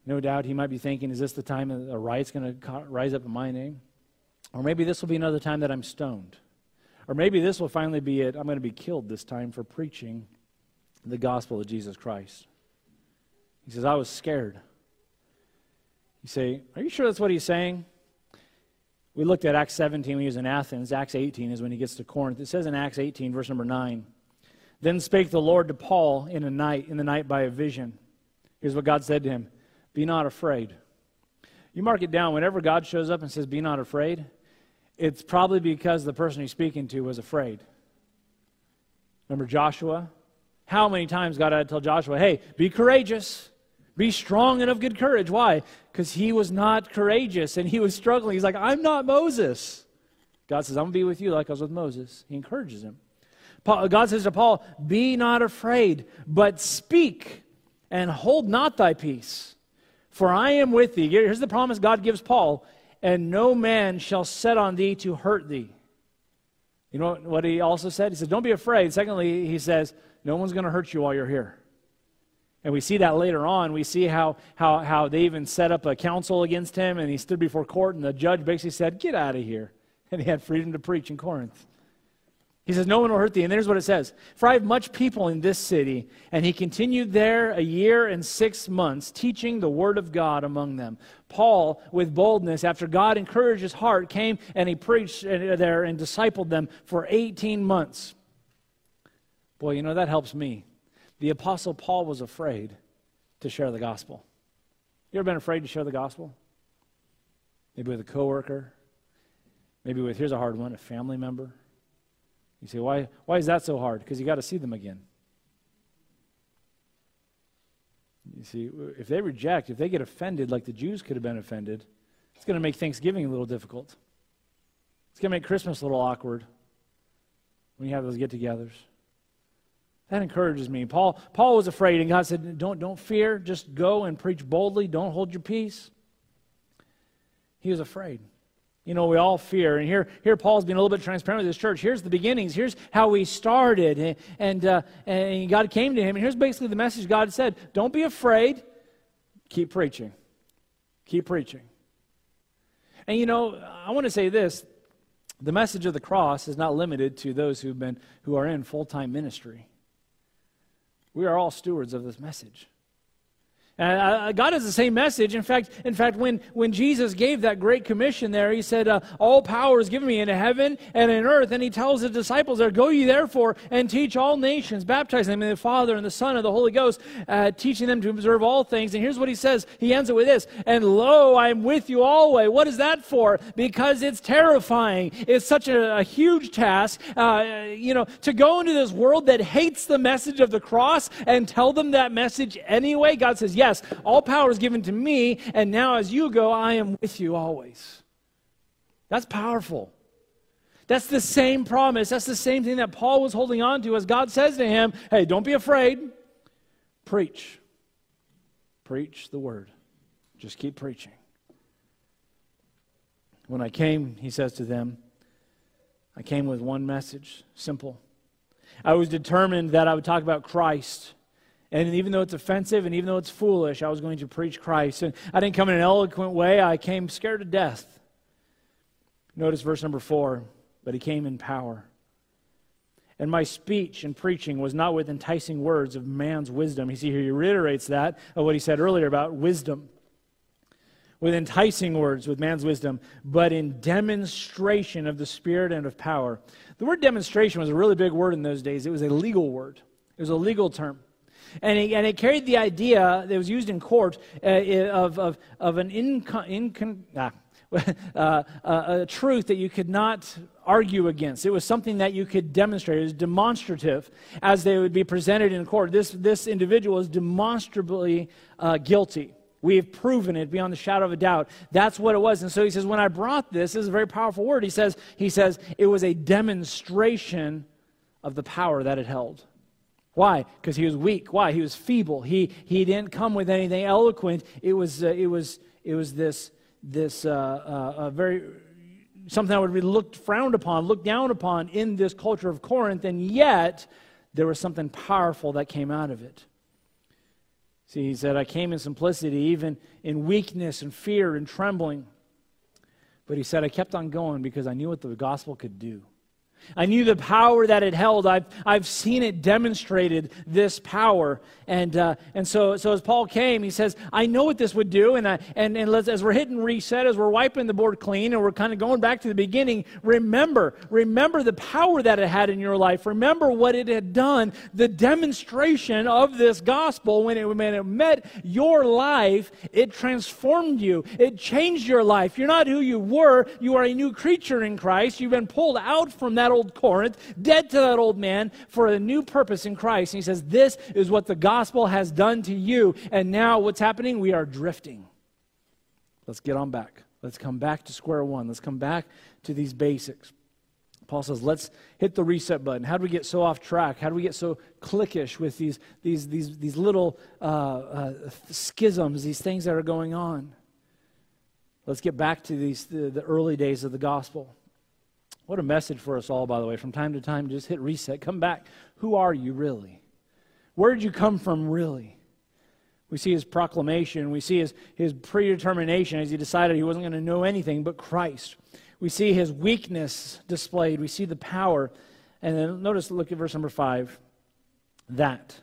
No doubt he might be thinking, is this the time a riot's going to rise up in my name? Or maybe this will be another time that I'm stoned. Or maybe this will finally be it. I'm going to be killed this time for preaching the gospel of Jesus Christ. He says, I was scared. You say, Are you sure that's what he's saying? We looked at Acts 17 when he was in Athens. Acts 18 is when he gets to Corinth. It says in Acts 18, verse number 9, Then spake the Lord to Paul in a night, in the night by a vision. Here's what God said to him Be not afraid. You mark it down. Whenever God shows up and says, Be not afraid, it's probably because the person he's speaking to was afraid. Remember Joshua? How many times God had to tell Joshua, hey, be courageous, be strong and of good courage. Why? Because he was not courageous and he was struggling. He's like, I'm not Moses. God says, I'm going to be with you like I was with Moses. He encourages him. Paul, God says to Paul, Be not afraid, but speak and hold not thy peace. For I am with thee. Here's the promise God gives Paul and no man shall set on thee to hurt thee. You know what he also said? He said, Don't be afraid. Secondly, he says, No one's going to hurt you while you're here. And we see that later on. We see how, how, how they even set up a council against him, and he stood before court, and the judge basically said, Get out of here. And he had freedom to preach in Corinth. He says, No one will hurt thee. And there's what it says For I have much people in this city. And he continued there a year and six months, teaching the word of God among them. Paul, with boldness, after God encouraged his heart, came and he preached there and discipled them for 18 months. Boy, you know, that helps me. The Apostle Paul was afraid to share the gospel. You ever been afraid to share the gospel? Maybe with a coworker, maybe with, here's a hard one, a family member you say, why, why is that so hard? Because you got to see them again. You see, if they reject, if they get offended like the Jews could have been offended, it's going to make Thanksgiving a little difficult. It's going to make Christmas a little awkward when you have those get togethers. That encourages me. Paul, Paul was afraid, and God said, don't, don't fear, just go and preach boldly, don't hold your peace. He was afraid you know, we all fear. And here, here Paul's being a little bit transparent with this church. Here's the beginnings. Here's how we started. And, and, uh, and God came to him. And here's basically the message God said Don't be afraid. Keep preaching. Keep preaching. And, you know, I want to say this the message of the cross is not limited to those who've been, who are in full time ministry. We are all stewards of this message. Uh, uh, God has the same message. In fact, in fact, when, when Jesus gave that great commission there, he said, uh, All power is given me in heaven and in earth. And he tells the disciples there, Go ye therefore and teach all nations, baptizing them in the Father and the Son and the Holy Ghost, uh, teaching them to observe all things. And here's what he says. He ends it with this And lo, I am with you always. What is that for? Because it's terrifying. It's such a, a huge task, uh, you know, to go into this world that hates the message of the cross and tell them that message anyway. God says, Yes Yes, all power is given to me, and now as you go, I am with you always. That's powerful. That's the same promise. That's the same thing that Paul was holding on to as God says to him Hey, don't be afraid. Preach. Preach the word. Just keep preaching. When I came, he says to them, I came with one message simple. I was determined that I would talk about Christ and even though it's offensive and even though it's foolish, I was going to preach Christ. And I didn't come in an eloquent way, I came scared to death. Notice verse number four, but he came in power. And my speech and preaching was not with enticing words of man's wisdom. You see here, he reiterates that of what he said earlier about wisdom. with enticing words, with man's wisdom, but in demonstration of the Spirit and of power. The word demonstration was a really big word in those days. It was a legal word, it was a legal term. And it, and it carried the idea that was used in court uh, of, of, of an incon, ah, uh, a truth that you could not argue against. It was something that you could demonstrate. It was demonstrative as they would be presented in court. This, this individual is demonstrably uh, guilty. We have proven it beyond the shadow of a doubt. That's what it was. And so he says, when I brought this, this is a very powerful word. He says, he says it was a demonstration of the power that it held. Why? Because he was weak. Why? He was feeble. He, he didn't come with anything eloquent. It was, uh, it was, it was this, this uh, uh, very something that would be looked frowned upon, looked down upon in this culture of Corinth, and yet there was something powerful that came out of it. See, he said, I came in simplicity, even in weakness and fear and trembling. But he said, I kept on going because I knew what the gospel could do. I knew the power that it held. I've, I've seen it demonstrated, this power. And, uh, and so, so as Paul came, he says, I know what this would do. And, I, and, and as we're hitting reset, as we're wiping the board clean, and we're kind of going back to the beginning, remember, remember the power that it had in your life. Remember what it had done, the demonstration of this gospel when it, when it met your life, it transformed you. It changed your life. You're not who you were. You are a new creature in Christ. You've been pulled out from that old Corinth, dead to that old man, for a new purpose in Christ. And he says, This is what the gospel has done to you. And now what's happening? We are drifting. Let's get on back. Let's come back to square one. Let's come back to these basics. Paul says, let's hit the reset button. How do we get so off track? How do we get so cliquish with these, these, these, these little uh, uh, schisms, these things that are going on? Let's get back to these, the, the early days of the gospel. What a message for us all, by the way. From time to time, just hit reset. Come back. Who are you really? Where did you come from really? We see his proclamation. We see his, his predetermination as he decided he wasn't going to know anything but Christ. We see his weakness displayed. We see the power. And then notice, look at verse number five. That.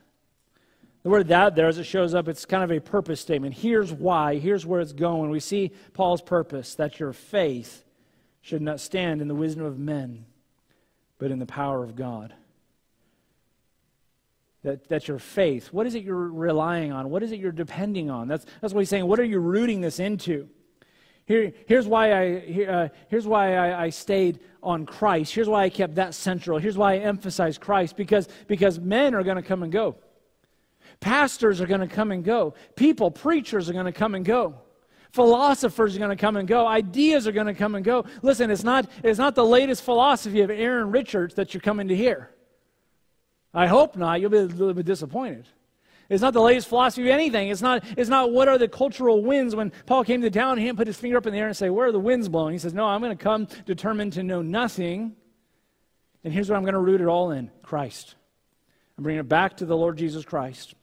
The word that there, as it shows up, it's kind of a purpose statement. Here's why. Here's where it's going. We see Paul's purpose that your faith should not stand in the wisdom of men, but in the power of God. That, that's your faith. What is it you're relying on? What is it you're depending on? That's, that's what he's saying. What are you rooting this into? Here, here's why, I, here, uh, here's why I, I, stayed on Christ. Here's why I kept that central. Here's why I emphasized Christ because, because men are going to come and go. Pastors are going to come and go. People, preachers are going to come and go. Philosophers are going to come and go. Ideas are going to come and go. Listen, it's not, it's not the latest philosophy of Aaron Richards that you're coming to hear. I hope not. You'll be a little bit disappointed. It's not the latest philosophy of anything. It's not, it's not what are the cultural winds. When Paul came to town, he didn't put his finger up in the air and say, Where are the winds blowing? He says, No, I'm going to come determined to know nothing. And here's what I'm going to root it all in Christ. I'm bringing it back to the Lord Jesus Christ.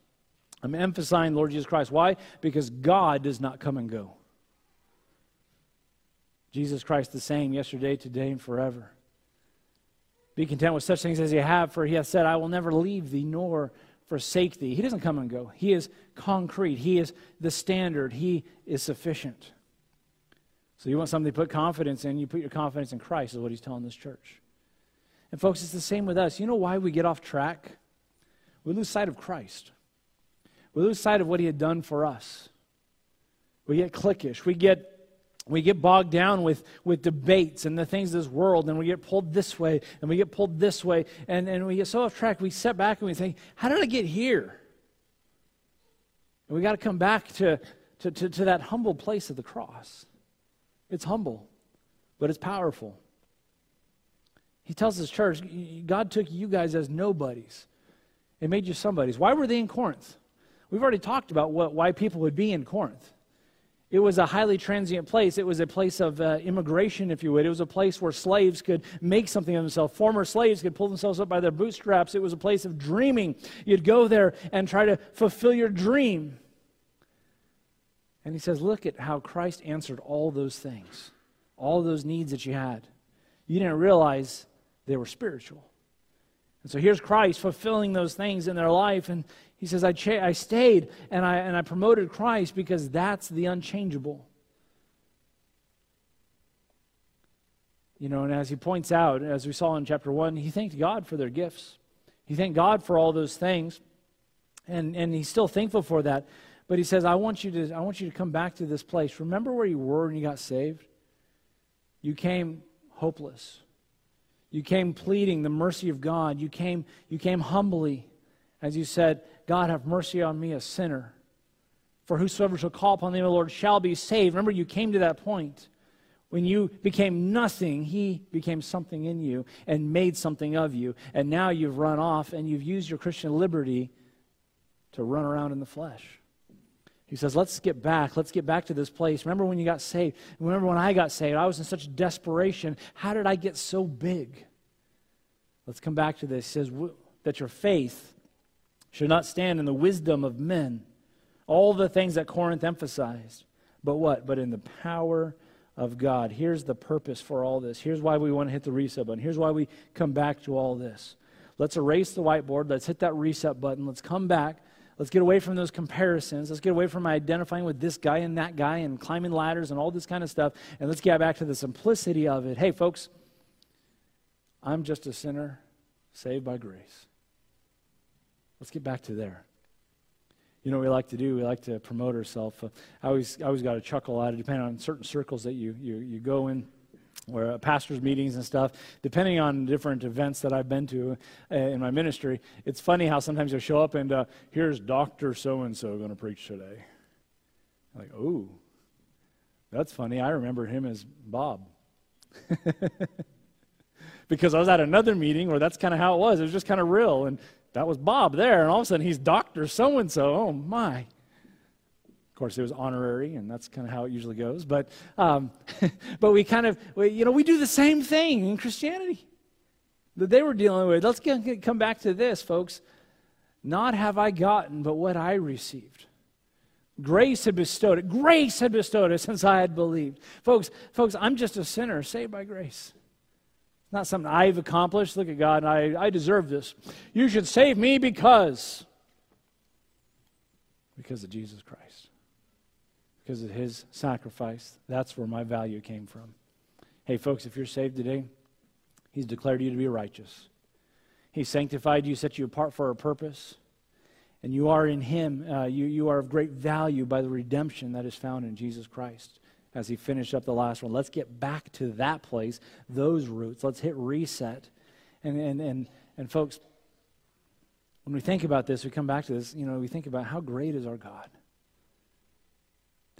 I'm emphasizing Lord Jesus Christ. Why? Because God does not come and go. Jesus Christ the same yesterday, today, and forever. Be content with such things as you have, for he has said, I will never leave thee nor forsake thee. He doesn't come and go. He is concrete. He is the standard. He is sufficient. So you want something to put confidence in, you put your confidence in Christ, is what he's telling this church. And folks, it's the same with us. You know why we get off track? We lose sight of Christ. We lose sight of what he had done for us. We get cliquish. We get we get bogged down with, with debates and the things of this world, and we get pulled this way, and we get pulled this way, and, and we get so off track, we step back and we think, How did I get here? And we got to come back to, to, to, to that humble place of the cross. It's humble, but it's powerful. He tells his church, God took you guys as nobodies and made you somebodies. Why were they in Corinth? We've already talked about what, why people would be in Corinth. It was a highly transient place. It was a place of uh, immigration, if you would. It was a place where slaves could make something of themselves. Former slaves could pull themselves up by their bootstraps. It was a place of dreaming. You'd go there and try to fulfill your dream. And he says, Look at how Christ answered all those things, all those needs that you had. You didn't realize they were spiritual. And so here's Christ fulfilling those things in their life. And he says, I, cha- I stayed and I, and I promoted Christ because that's the unchangeable. You know, and as he points out, as we saw in chapter 1, he thanked God for their gifts. He thanked God for all those things. And, and he's still thankful for that. But he says, I want, you to, I want you to come back to this place. Remember where you were when you got saved? You came hopeless. You came pleading the mercy of God. You came, you came humbly as you said, God, have mercy on me, a sinner. For whosoever shall call upon the name of the Lord shall be saved. Remember, you came to that point. When you became nothing, he became something in you and made something of you. And now you've run off and you've used your Christian liberty to run around in the flesh. He says, Let's get back. Let's get back to this place. Remember when you got saved? Remember when I got saved? I was in such desperation. How did I get so big? Let's come back to this. He says, That your faith should not stand in the wisdom of men. All the things that Corinth emphasized. But what? But in the power of God. Here's the purpose for all this. Here's why we want to hit the reset button. Here's why we come back to all this. Let's erase the whiteboard. Let's hit that reset button. Let's come back Let's get away from those comparisons. Let's get away from identifying with this guy and that guy and climbing ladders and all this kind of stuff. And let's get back to the simplicity of it. Hey, folks, I'm just a sinner saved by grace. Let's get back to there. You know what we like to do? We like to promote ourselves. Uh, I always, I always got a chuckle out of depending on certain circles that you, you, you go in or uh, pastors' meetings and stuff, depending on different events that I've been to uh, in my ministry, it's funny how sometimes you'll show up and uh, here's Dr. So and so going to preach today. Like, oh, that's funny. I remember him as Bob. because I was at another meeting where that's kind of how it was. It was just kind of real. And that was Bob there. And all of a sudden he's Dr. So and so. Oh, my Of course, it was honorary, and that's kind of how it usually goes. But, um, but we kind of, we, you know, we do the same thing in Christianity that they were dealing with. Let's get, come back to this, folks. Not have I gotten, but what I received. Grace had bestowed it. Grace had bestowed it since I had believed. Folks, folks, I'm just a sinner saved by grace. Not something I've accomplished. Look at God, I, I deserve this. You should save me because because of Jesus Christ because of his sacrifice. That's where my value came from. Hey, folks, if you're saved today, he's declared you to be righteous. He sanctified you, set you apart for a purpose. And you are in him. Uh, you, you are of great value by the redemption that is found in Jesus Christ. As he finished up the last one, let's get back to that place, those roots. Let's hit reset. And, and, and, and folks, when we think about this, we come back to this, you know, we think about how great is our God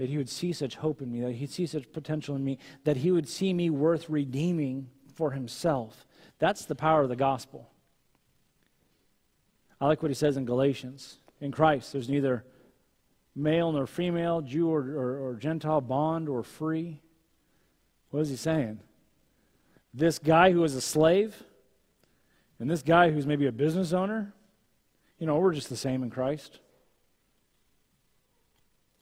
that he would see such hope in me, that he'd see such potential in me, that he would see me worth redeeming for himself. That's the power of the gospel. I like what he says in Galatians. In Christ, there's neither male nor female, Jew or, or, or Gentile, bond or free. What is he saying? This guy who is a slave and this guy who's maybe a business owner, you know, we're just the same in Christ.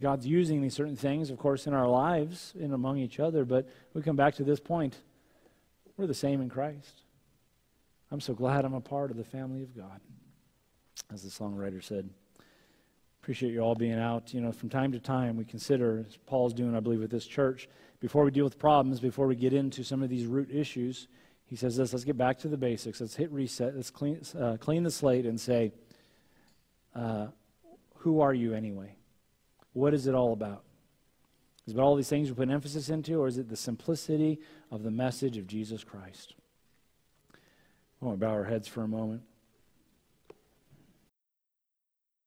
God's using these certain things, of course, in our lives and among each other, but we come back to this point. We're the same in Christ. I'm so glad I'm a part of the family of God, as the songwriter said. Appreciate you all being out. You know, from time to time, we consider, as Paul's doing, I believe, with this church, before we deal with problems, before we get into some of these root issues, he says this let's get back to the basics. Let's hit reset. Let's clean, uh, clean the slate and say, uh, who are you anyway? What is it all about? Is it all these things we put emphasis into, or is it the simplicity of the message of Jesus Christ? I want to bow our heads for a moment.